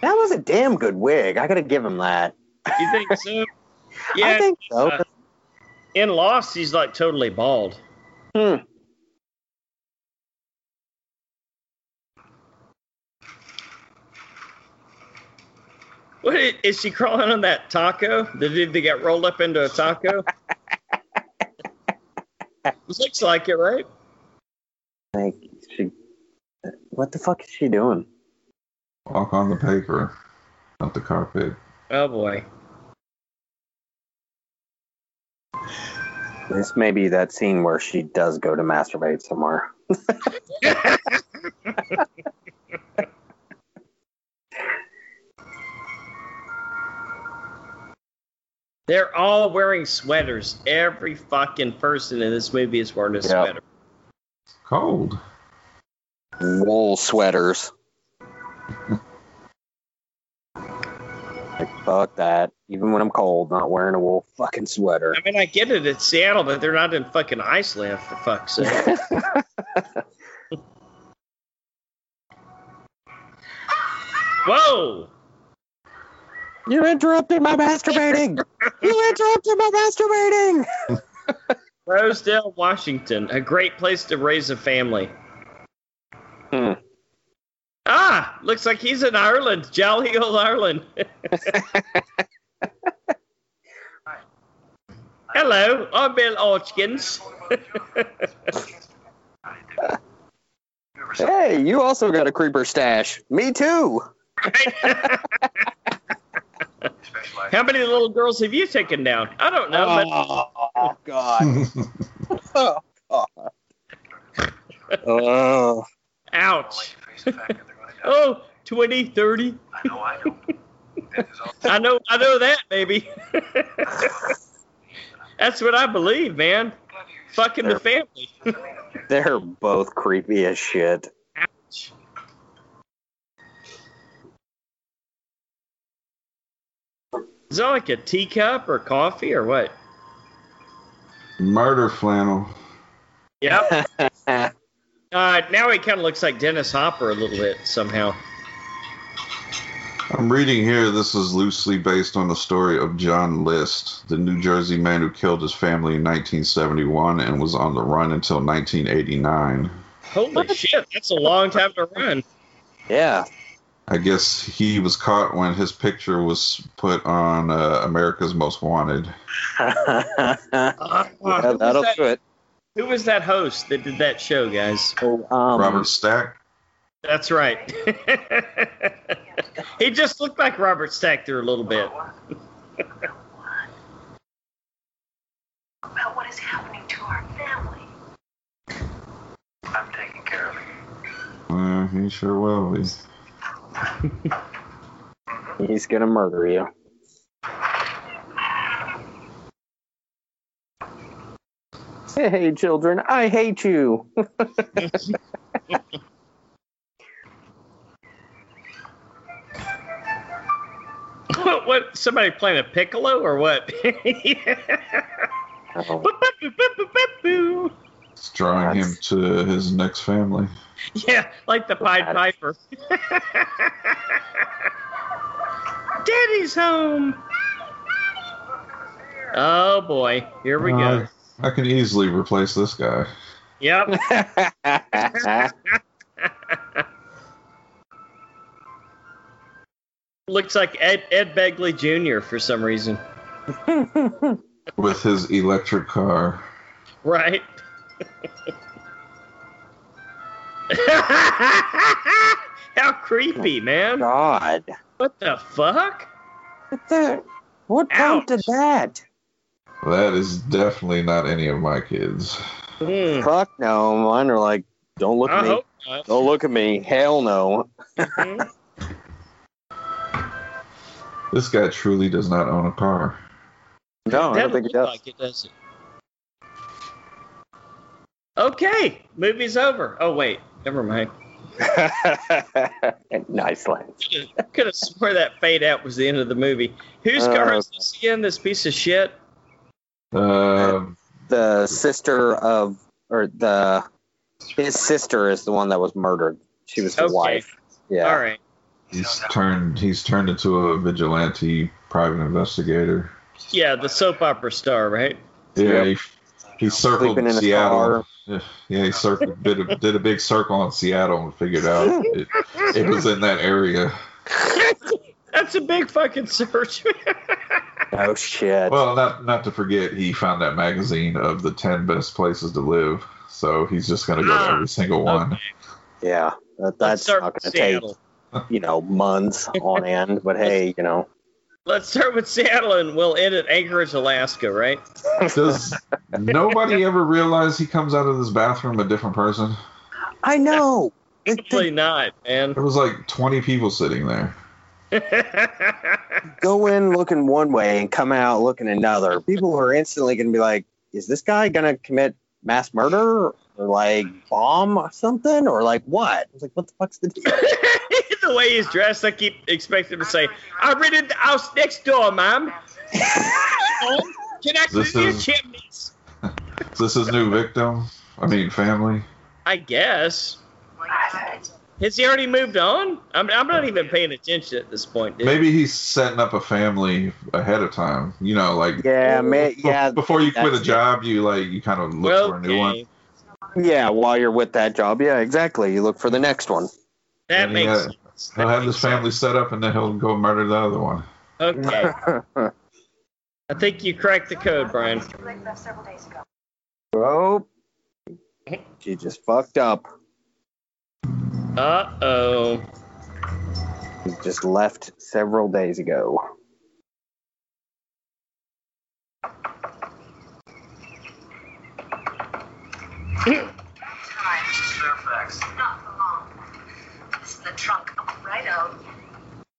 That was a damn good wig. I gotta give him that. You think so? Yeah. I think so. uh, in Lost, he's like totally bald. Hmm. What is is she crawling on that taco? Did dude that got rolled up into a taco? Looks like it, right? Like she, what the fuck is she doing? Walk on the paper, not the carpet. Oh boy. This may be that scene where she does go to masturbate somewhere. They're all wearing sweaters. Every fucking person in this movie is wearing a Yep. sweater. Cold. Wool sweaters. Fuck that. Even when I'm cold, not wearing a wool fucking sweater. I mean, I get it. It's Seattle, but they're not in fucking Iceland, for fuck's sake. Whoa! you interrupted my masturbating. you interrupted my masturbating. Rosedale, Washington. A great place to raise a family. Hmm. Ah, looks like he's in Ireland. Jolly old Ireland. Hello, I'm Bill Hodgkins. Hey, you also got a creeper stash. Me too. How many little girls have you taken down? I don't know, but Oh God. oh. oh. ouch. Face the fact that they're gonna die. Oh, 20, 30. I know, I know. That is. I know, I know that, baby. That's what I believe, man. Fucking the family. They're both creepy as shit. Ouch. Is that like a teacup or coffee or what? Murder flannel. Yep. Uh, now he kind of looks like Dennis Hopper a little bit somehow. I'm reading here this is loosely based on the story of John List, the New Jersey man who killed his family in 1971 and was on the run until 1989. Holy shit, that's a long time to run. yeah. I guess he was caught when his picture was put on uh, America's Most Wanted. Uh, Yeah, that'll that, do it. Who was that host that did that show, guys? Oh, um, Robert Stack. That's right. he just looked like Robert Stack there a little bit. About what is happening to our family. I'm taking care of it. Uh, he sure will be. He's gonna murder you. Hey, children, I hate you. what, what? Somebody playing a piccolo or what? Oh, It's drawing him to his next family. yeah, like the Pied Piper. Daddy's home. Oh boy, here we go. Uh, I can easily replace this guy. Yep. Looks like Ed Ed Begley Jr. for some reason. with his electric car. Right. How creepy, man. God. What the fuck? What the? What prompted Ouch. that? That is definitely not any of my kids. Hmm, Fuck no. Mine are like, don't look I at me. Don't look at me. Hell no. Mhm. This guy truly does not own a car. No, I don't think it look does. like it, does it? Okay, movie's over. Oh wait, never mind. nice lens. Could have swore that fade out was the end of the movie. Whose Uh, car is this again? This piece of shit. Uh, The sister of, or the, his sister is the one that was murdered. She was the Okay. wife. Yeah. All right. he's turned he's turned into a vigilante private investigator. Yeah, the soap opera star, right? Yeah, Yep. he, he circled in Seattle. car. Yeah, Yeah, he circled did a, did a big circle in Seattle and figured out it, it was in that area. That's a big fucking search. Oh shit. Well, not not to forget, he found that magazine of the ten best places to live. So he's just gonna go to Ah, every single one. yeah. That, that's not going to take, you know, months on end. But hey, you know. Let's start with Seattle and we'll end at Anchorage, Alaska, right? Does nobody ever realize he comes out of this bathroom a different person? I know. It- Probably not, man. There was like twenty people sitting there. go in looking one way and come out looking another. People are instantly going to be like, "Is this guy going to commit mass murder or like bomb or something or like what?" It's like, "What the fuck's the deal?" the way he's dressed, I keep expecting him to say, I rented the house next door, ma'am. Can I This clean your is- chimneys? Is this his new victim? I mean, family. I guess. Has he already moved on? I'm, I'm not even paying attention at this point, dude. Maybe he's setting up a family ahead of time. You know, like yeah, man. be- Yeah, before you quit a that's- job, you like you kind of look Well, for a new one. yeah. While you're with that job, yeah, exactly. You look for the next one. That And he makes had- sense. He'll That have this family set up, and then he'll go murder the other one. Okay. I think you cracked the code, Brian. Mr. Blake left several days ago. oh, she just fucked up. Uh oh. He just left several days ago. Time. Fairfax. Not for long. This is the trunk. Right out.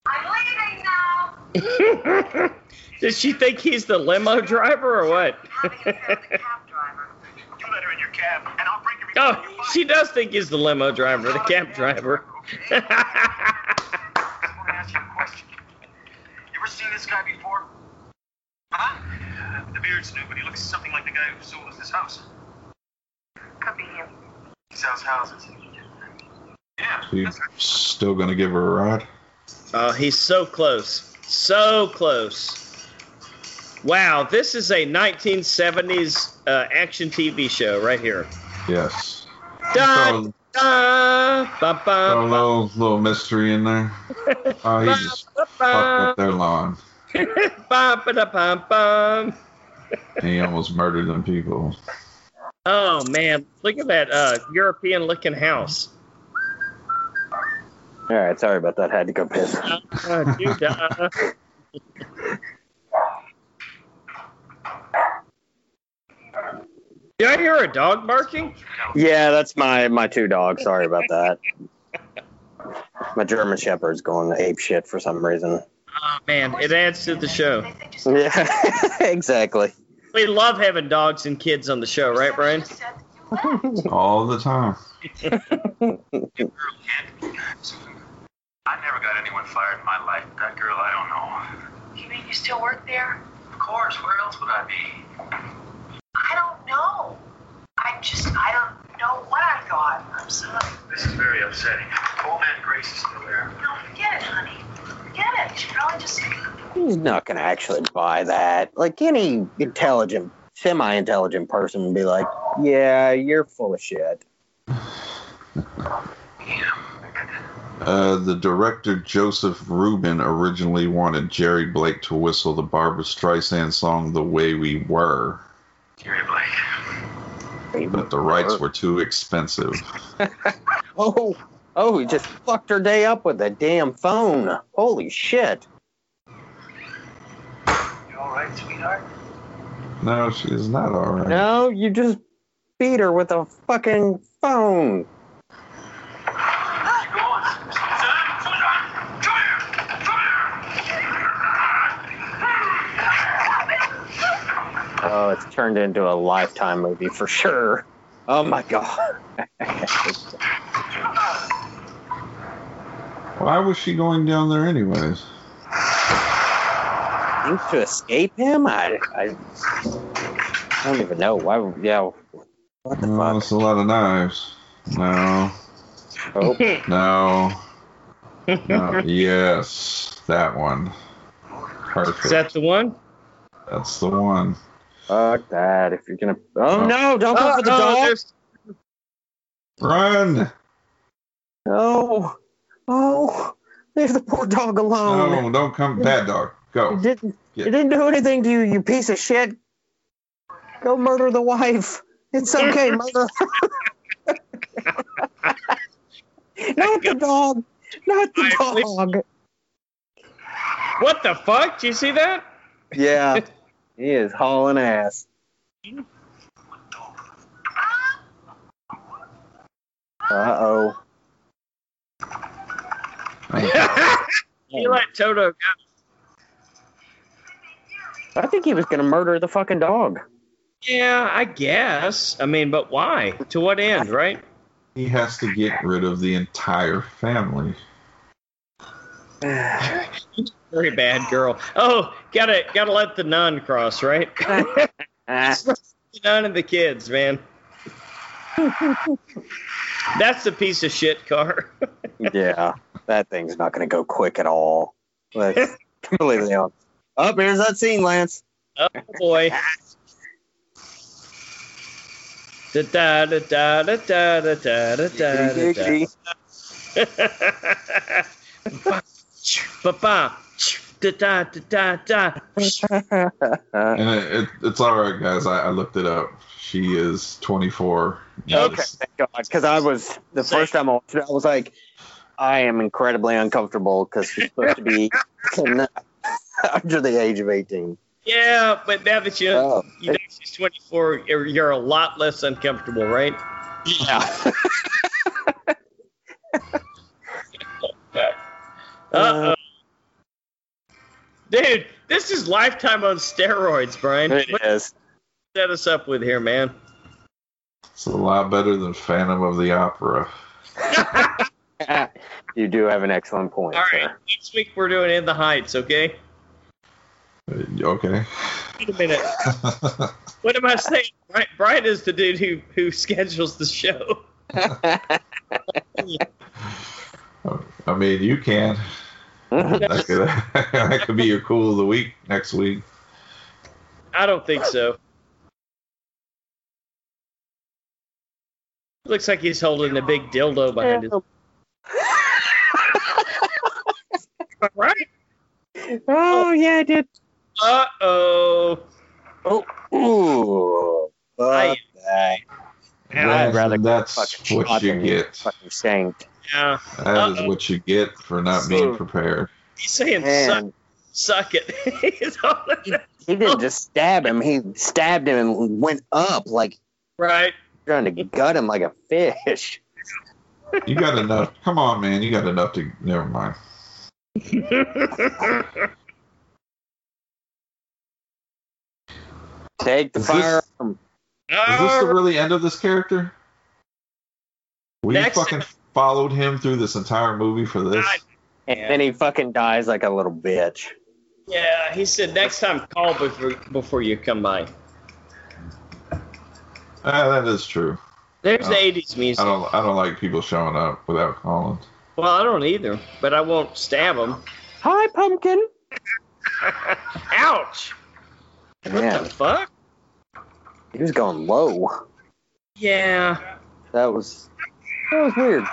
I'm leaving now. Does she think he's the limo driver or what? Having an affair with the cab driver. You let her in your cab, and I'll bring her oh, before you find she does think he's the limo driver, the cab driver. I just want to ask you a question. You ever seen this guy before? Huh? The beard's new, but he looks something like the guy who sold us this house. Could be him. He sells houses. Yeah. So you that's still gonna give her a ride? Oh, he's so close. So close. Wow, this is a 1970s uh, action TV show right here. Yes. Dun, Throw, dun, ba, throw a little little mystery in there. Oh, he just ba, fucked up their lawn. ba, ba, da, bum, bum. He almost murdered them people. Oh man, look at that uh, European looking house. All right, sorry about that. Had to go piss. Uh, dude, Did I hear a dog barking? Yeah, that's my my two dogs. Sorry about that. My German Shepherd's going ape shit for some reason. Oh man, it adds to the show. They think just Yeah, exactly. We love having dogs and kids on the show, right, Brian? Just said that you left. All the time. Girl. I never got anyone fired in my life. That girl, I don't know. You mean you still work there? Of course, where else would I be? I don't know. I just, I don't know what I thought. I'm sorry. This is very upsetting. Old man Grace is still there. No, forget it, honey. Forget it. You should probably just. He's not gonna actually buy that. Like any intelligent, semi-intelligent person would be like, "Yeah, you're full of shit." Uh, the director Joseph Ruben originally wanted Jerry Blake to whistle the Barbra Streisand song "The Way We Were," Jerry Blake. but the rights were too expensive. Oh, oh, he just fucked her day up with a damn phone. Holy shit! You all right, sweetheart? No, she's not all right. No, you just beat her with a fucking phone. Oh, it's turned into a lifetime movie for sure. Oh my god. Why was she going down there anyways? think to escape him? I, I, I don't even know. Why? Yeah. What the Oh, fuck? that's a lot of knives. No, Oh, no, no. yes, that one. Perfect. Is that the one? That's the one. Fuck that. If you're gonna. Oh, oh. no! Don't go for the Oh, dog. there's- Run! No. Oh, leave the poor dog alone. No, don't come. Bad dog. Go. It didn't. Yeah. It didn't do anything to you, you piece of shit. Go murder the wife. It's okay, murder. Not the dog. Not the dog. What the fuck? Do you see that? Yeah. He is hauling ass. Uh oh. you let Toto go. I think he was gonna murder the fucking dog. Yeah, I guess. I mean, but why? To what end, right? He has to get rid of the entire family. Very bad girl. Oh, gotta gotta let the nun cross, right? Nun and the kids, man. That's a piece of shit car. yeah, that thing's not gonna go quick at all. That's completely on. Up here's that scene, Lance. oh boy. Da da da da da da da da da da da. Ba-ba. Da da da da da. And it, it, it's all right, guys. I, I looked it up. She is 24. Okay, thank God. Because I was the first time I watched it, I was like, I am incredibly uncomfortable because she's supposed to be under the age of eighteen. Yeah, but now that you Oh. you know she's 24, you're, you're a lot less uncomfortable, right? Yeah. Uh oh. Dude, this is lifetime on steroids, Brian. it What is. set us up with here, man? It's a lot better than Phantom of the Opera. you do have an excellent point, All right, sir. next week we're doing In the Heights, okay? Uh, Okay. Wait a minute. What am I saying? Brian, Brian is the dude who who schedules the show. I mean, you can. That could, that could be your cool of the week next week. I don't think so. Looks like he's holding a big dildo behind his. Right? oh yeah, I did. Uh oh. Oh, ooh. I- Fuck that. Yeah, I'd rather that's what you get. Fucking shanked. Yeah. That is Uh-oh. what you get for not being prepared. He's saying suck, Man, suck it. He's it. he didn't oh. just stab him; he stabbed him and went up like Right. trying to gut him like a fish. You got enough. Come on, man. You got enough to. Never mind. Take the Is this- firearm. Is this the really end of this character? We Next- fucking followed him through this entire movie for this. And then he fucking dies like a little bitch. yeah, he said next time call before before you come by. Ah, that is true. There's the 80s music. I don't. I don't like people showing up without calling. Well, I don't either, but I won't stab him. Hi, pumpkin. Ouch! What the fuck? he was going low. Yeah, That was that was weird.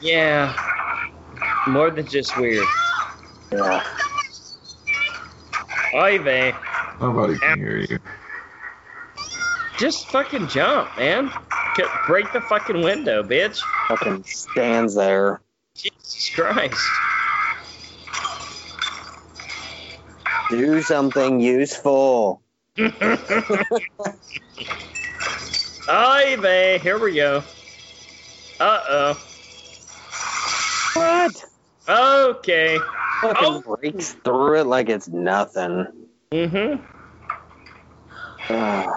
yeah. More than just weird. Yeah. Oh, Oy vey. Nobody can hear you. Just fucking jump, man. Break the fucking window, bitch. Fucking stands there. Jesus Christ. Do something useful. Ivy, here we go. Uh oh. What? Okay. Fucking Oh. breaks through it like it's nothing. Mm-hmm. Ugh.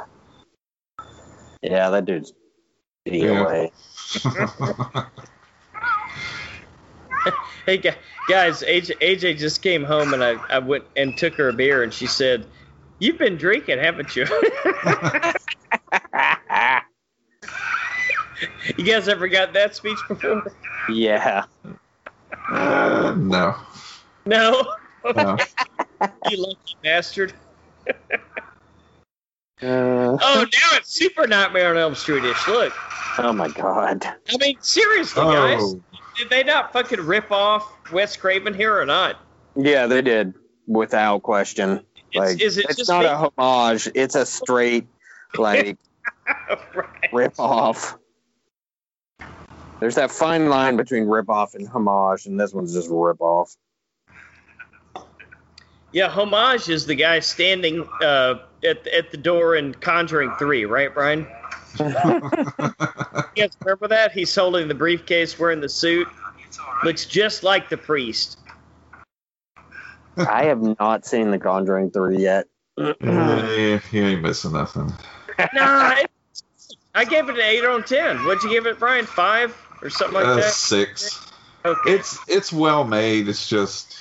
yeah, that dude's Yeah. away. Hey guys, AJ, AJ just came home and I, I went and took her a beer and she said, "You've been drinking, haven't you?" you guys ever got that speech before? yeah. Uh, no. No. no. you lucky bastard. Uh, Oh, now it's Super Nightmare on Elm Street-ish. Look, oh my god. I mean, seriously, guys, Oh, did they not fucking rip off Wes Craven here or not? Yeah, they did without question. It's, Like, is it it's just not me? a homage. It's a straight like right. rip off. There's that fine line between rip off and homage, and this one's just rip off. Yeah, homage is the guy standing uh, at at the door in Conjuring Three, right, Brian? You guys remember that? He's holding the briefcase, wearing the suit, It's all right. looks just like the priest. I have not seen The Conjuring 3 yet. yeah, you ain't missing nothing. Nah, it, I gave it an eight on ten. What'd you give it, Brian? Five or something like Uh, that? six. Okay, It's it's well made. It's just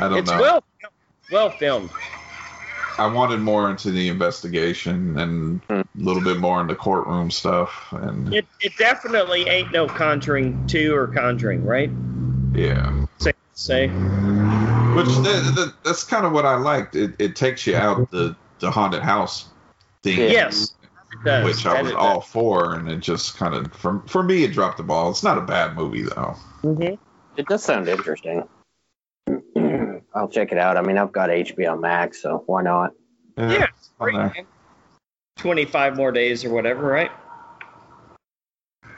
I don't it's know. It's well well filmed. I wanted more into the investigation and a little bit more into courtroom stuff, and It it definitely ain't no Conjuring Two or Conjuring, right? yeah. Say say. Which the, the, that's kind of what I liked. It, it takes you out the the haunted house thing. Yes, it does. which I was it all for, and it just kind of for for me it dropped the ball. It's not a bad movie though. does. It does sound interesting. I'll check it out. I mean, I've got HBO Max, so why not? Yeah, it's on great, Twenty-five more days or whatever, right?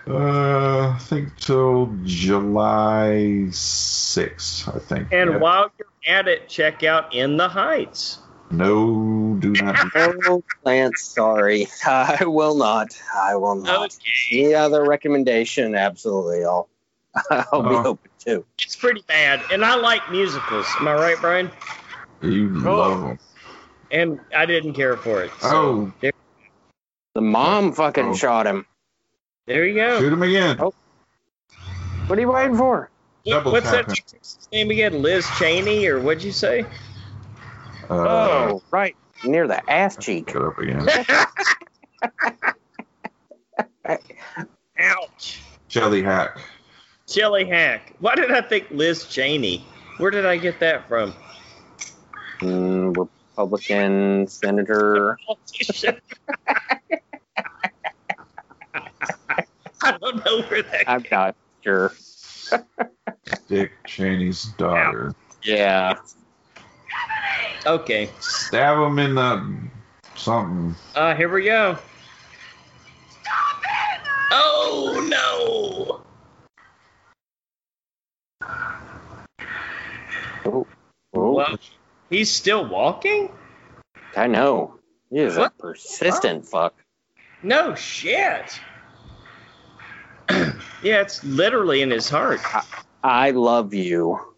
Uh, I think till July 6th, I think. And Yeah. while you're at it, check out In the Heights. No, do not. no Lance, sorry. I will not. I will not. Okay, Any other recommendation? Absolutely. I'll, I'll be Oh. open to. it's pretty bad, and I like musicals. Am I right, Brian? You love oh. them. And I didn't care for it. So Oh. there, The mom fucking Oh. shot him. there you go. Shoot him again. Oh. What are you waiting for? Double What's that tapping. chick's name again? Liz Cheney, or what'd you say? Uh, oh, right. Near the ass cheek. Get up again. Ouch. Jelly hack. Jelly hack. Why did I think Liz Cheney? Where did I get that from? Mm, Republican senator. I don't know where that. I'm not sure. Dick Cheney's daughter. Yeah. Okay. Stab him in the something. Uh, here we go. Stop it! Oh no! Oh, Well, he's still walking? I know. He is What? a persistent fuck. No shit. yeah, it's literally in his heart. I love you.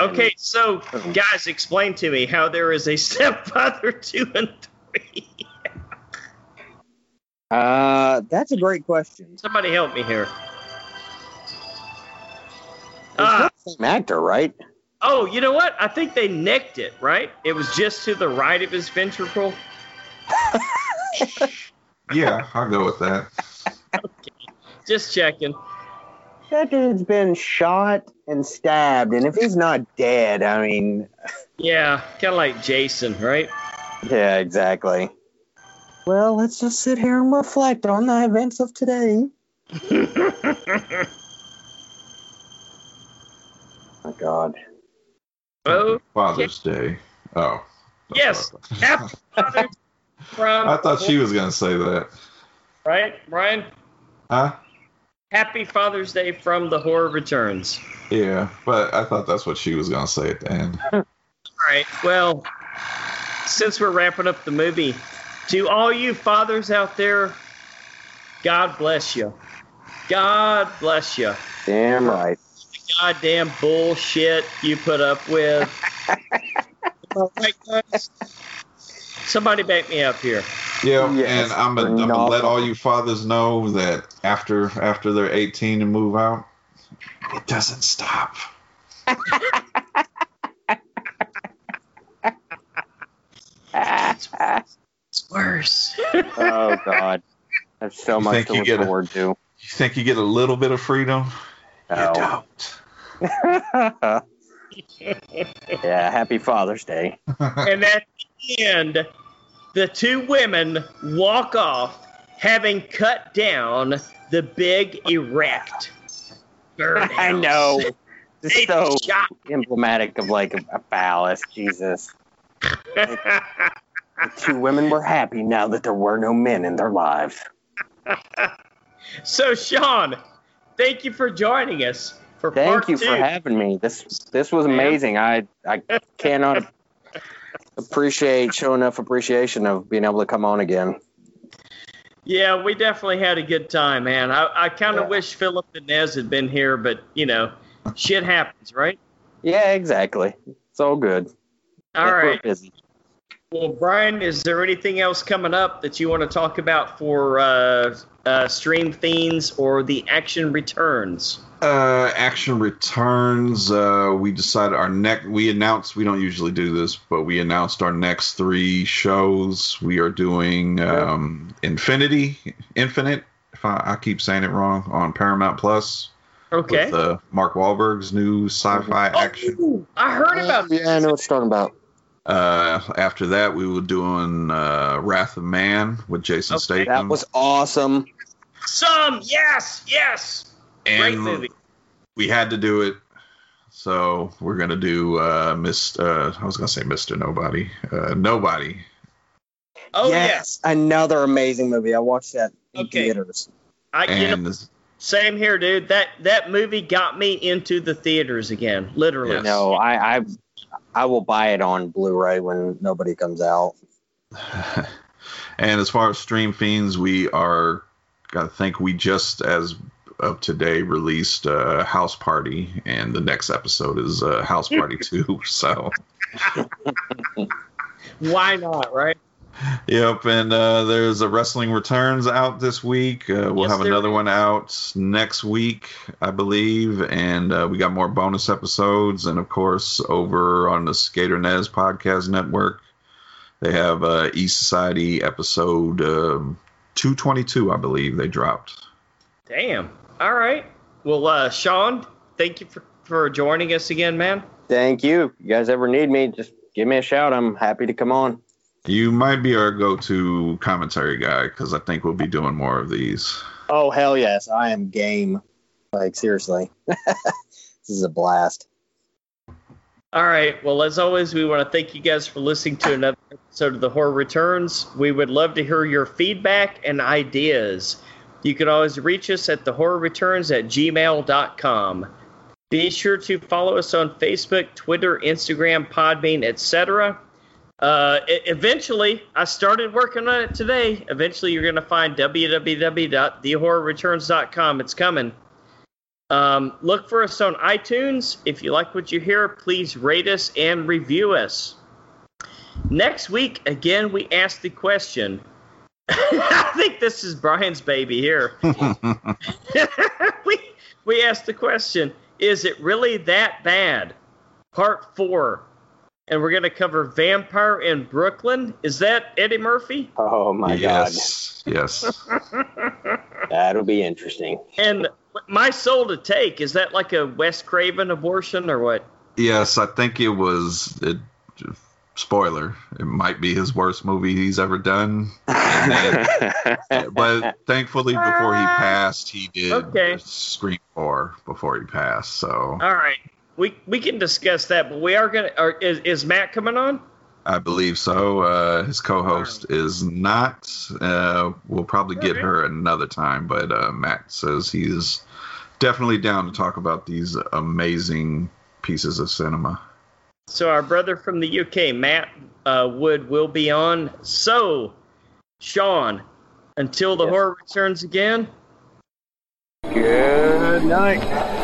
Okay, so guys, explain to me how there is a stepfather two and three. Uh, that's a great question. Somebody help me here. It's not the same actor, right? oh, you know what? I think they nicked it, right? It was just to the right of his ventricle. Yeah, I'll go with that. Okay. Just checking. That dude's been shot and stabbed, and if he's not dead, I mean, Yeah, kind of like Jason, right? yeah, exactly. Well, let's just sit here and reflect on the events of today. My God. oh, Father's Day. Oh. yes. Happy Father's from I thought she was going to say that. right, Brian. Huh? Happy Father's Day from The Horror Returns. Yeah, but I thought that's what she was going to say at the end. All right. Well, since we're wrapping up the movie, to all you fathers out there, God bless you. God bless you. Damn right. Goddamn bullshit you put up with. All right. Somebody back me up here. Yeah, Yes, and I'm gonna, let all you fathers know that after after they're 18 and move out, it doesn't stop. It's worse. Oh God. There's so You much to you look get a- forward to. You think you get a little bit of freedom? You Oh. don't. yeah, happy Father's Day. and at the end, the two women walk off having cut down the big erect birdhouse. I know. It's so shot- emblematic of like a, phallus. Jesus. The two women were happy now that there were no men in their lives. so, Sean, thank you for joining us for Thank you two. for having me. This this was amazing. I I cannot appreciate show enough appreciation of being able to come on again. Yeah, we definitely had a good time, man. I, I kind of Yeah. wish Philip and Nez had been here, but you know, shit happens, right? Yeah, exactly. It's all good. All Yeah, right. busy. Well, Brian, is there anything else coming up that you want to talk about for uh, uh, Stream Fiends or the Action Returns? Uh, action returns. Uh, we decided our next. We announced we don't usually do this, but we announced our next three shows. We are doing um, Infinity, Infinite. If I, I keep saying it wrong, on Paramount Plus Okay. with uh, Mark Wahlberg's new sci-fi action. Oh, I heard about Yeah, I know what you're talking about. Uh, after that, we were doing uh, Wrath of Man with Jason Okay. Statham. That was awesome. some. Yes, yes. Great and movie. we had to do it. So we're gonna do uh, Miss. Uh, I was gonna say Mister Nobody. Uh, Nobody. Oh yes, another amazing movie. I watched that in Okay. theaters. yeah. I, you know, And same here, dude. That that movie got me into the theaters again, literally. Yes. No, I, I I will buy it on Blu-ray when nobody comes out. and as far as Stream Fiends, we are. I think we just as of today released uh, House Party, and the next episode is uh, House Party Two. So. Why not, right? Yep, and uh, there's a Wrestling Returns out this week. Uh, we'll Yes, have another is. one out next week, I believe, and uh, we got more bonus episodes. And of course, over on the Skater Nez Podcast Network, they have uh, East Society episode um, 222, I believe they dropped. Damn. All right. Well, uh, Sean, thank you for, for joining us again, man. Thank you. If you guys ever need me, just give me a shout. I'm happy to come on. You might be our go-to commentary guy because I think we'll be doing more of these. Oh hell yes, I am game. Like seriously, this is a blast. All right. Well, as always, we want to thank you guys for listening to another episode of The Horror Returns. We would love to hear your feedback and ideas. You can always reach us at thehorrorreturns at gmail.com. Be sure to follow us on Facebook, Twitter, Instagram, Podbean, etc. Uh, eventually, I started working on it today. Eventually, you're going to find www.thehorrorreturns.com. It's coming. Um, look for us on iTunes. If you like what you hear, please rate us and review us. Next week, again, we ask the question. I think this is Brian's baby here. we we asked the question: Is it really that bad? Part four, and we're going to cover Vampire in Brooklyn. Is that Eddie Murphy? Oh my God. yes, yes. that'll be interesting. And my soul to take is that like a Wes Craven abortion or what? Yes, I think it was. It, spoiler: it might be his worst movie he's ever done. And then- but thankfully, before he passed, he did Okay. Scream Four before he passed. So All right, we we can discuss that, but we are gonna. Or is is Matt coming on? I believe so. Uh, his co-host is not. Uh, we'll probably get Okay. her another time, but uh, Matt says he's definitely down to talk about these amazing pieces of cinema. So our brother from the UK, Matt uh, Wood, will be on. So, Sean, until the Yes. horror returns again. Good night.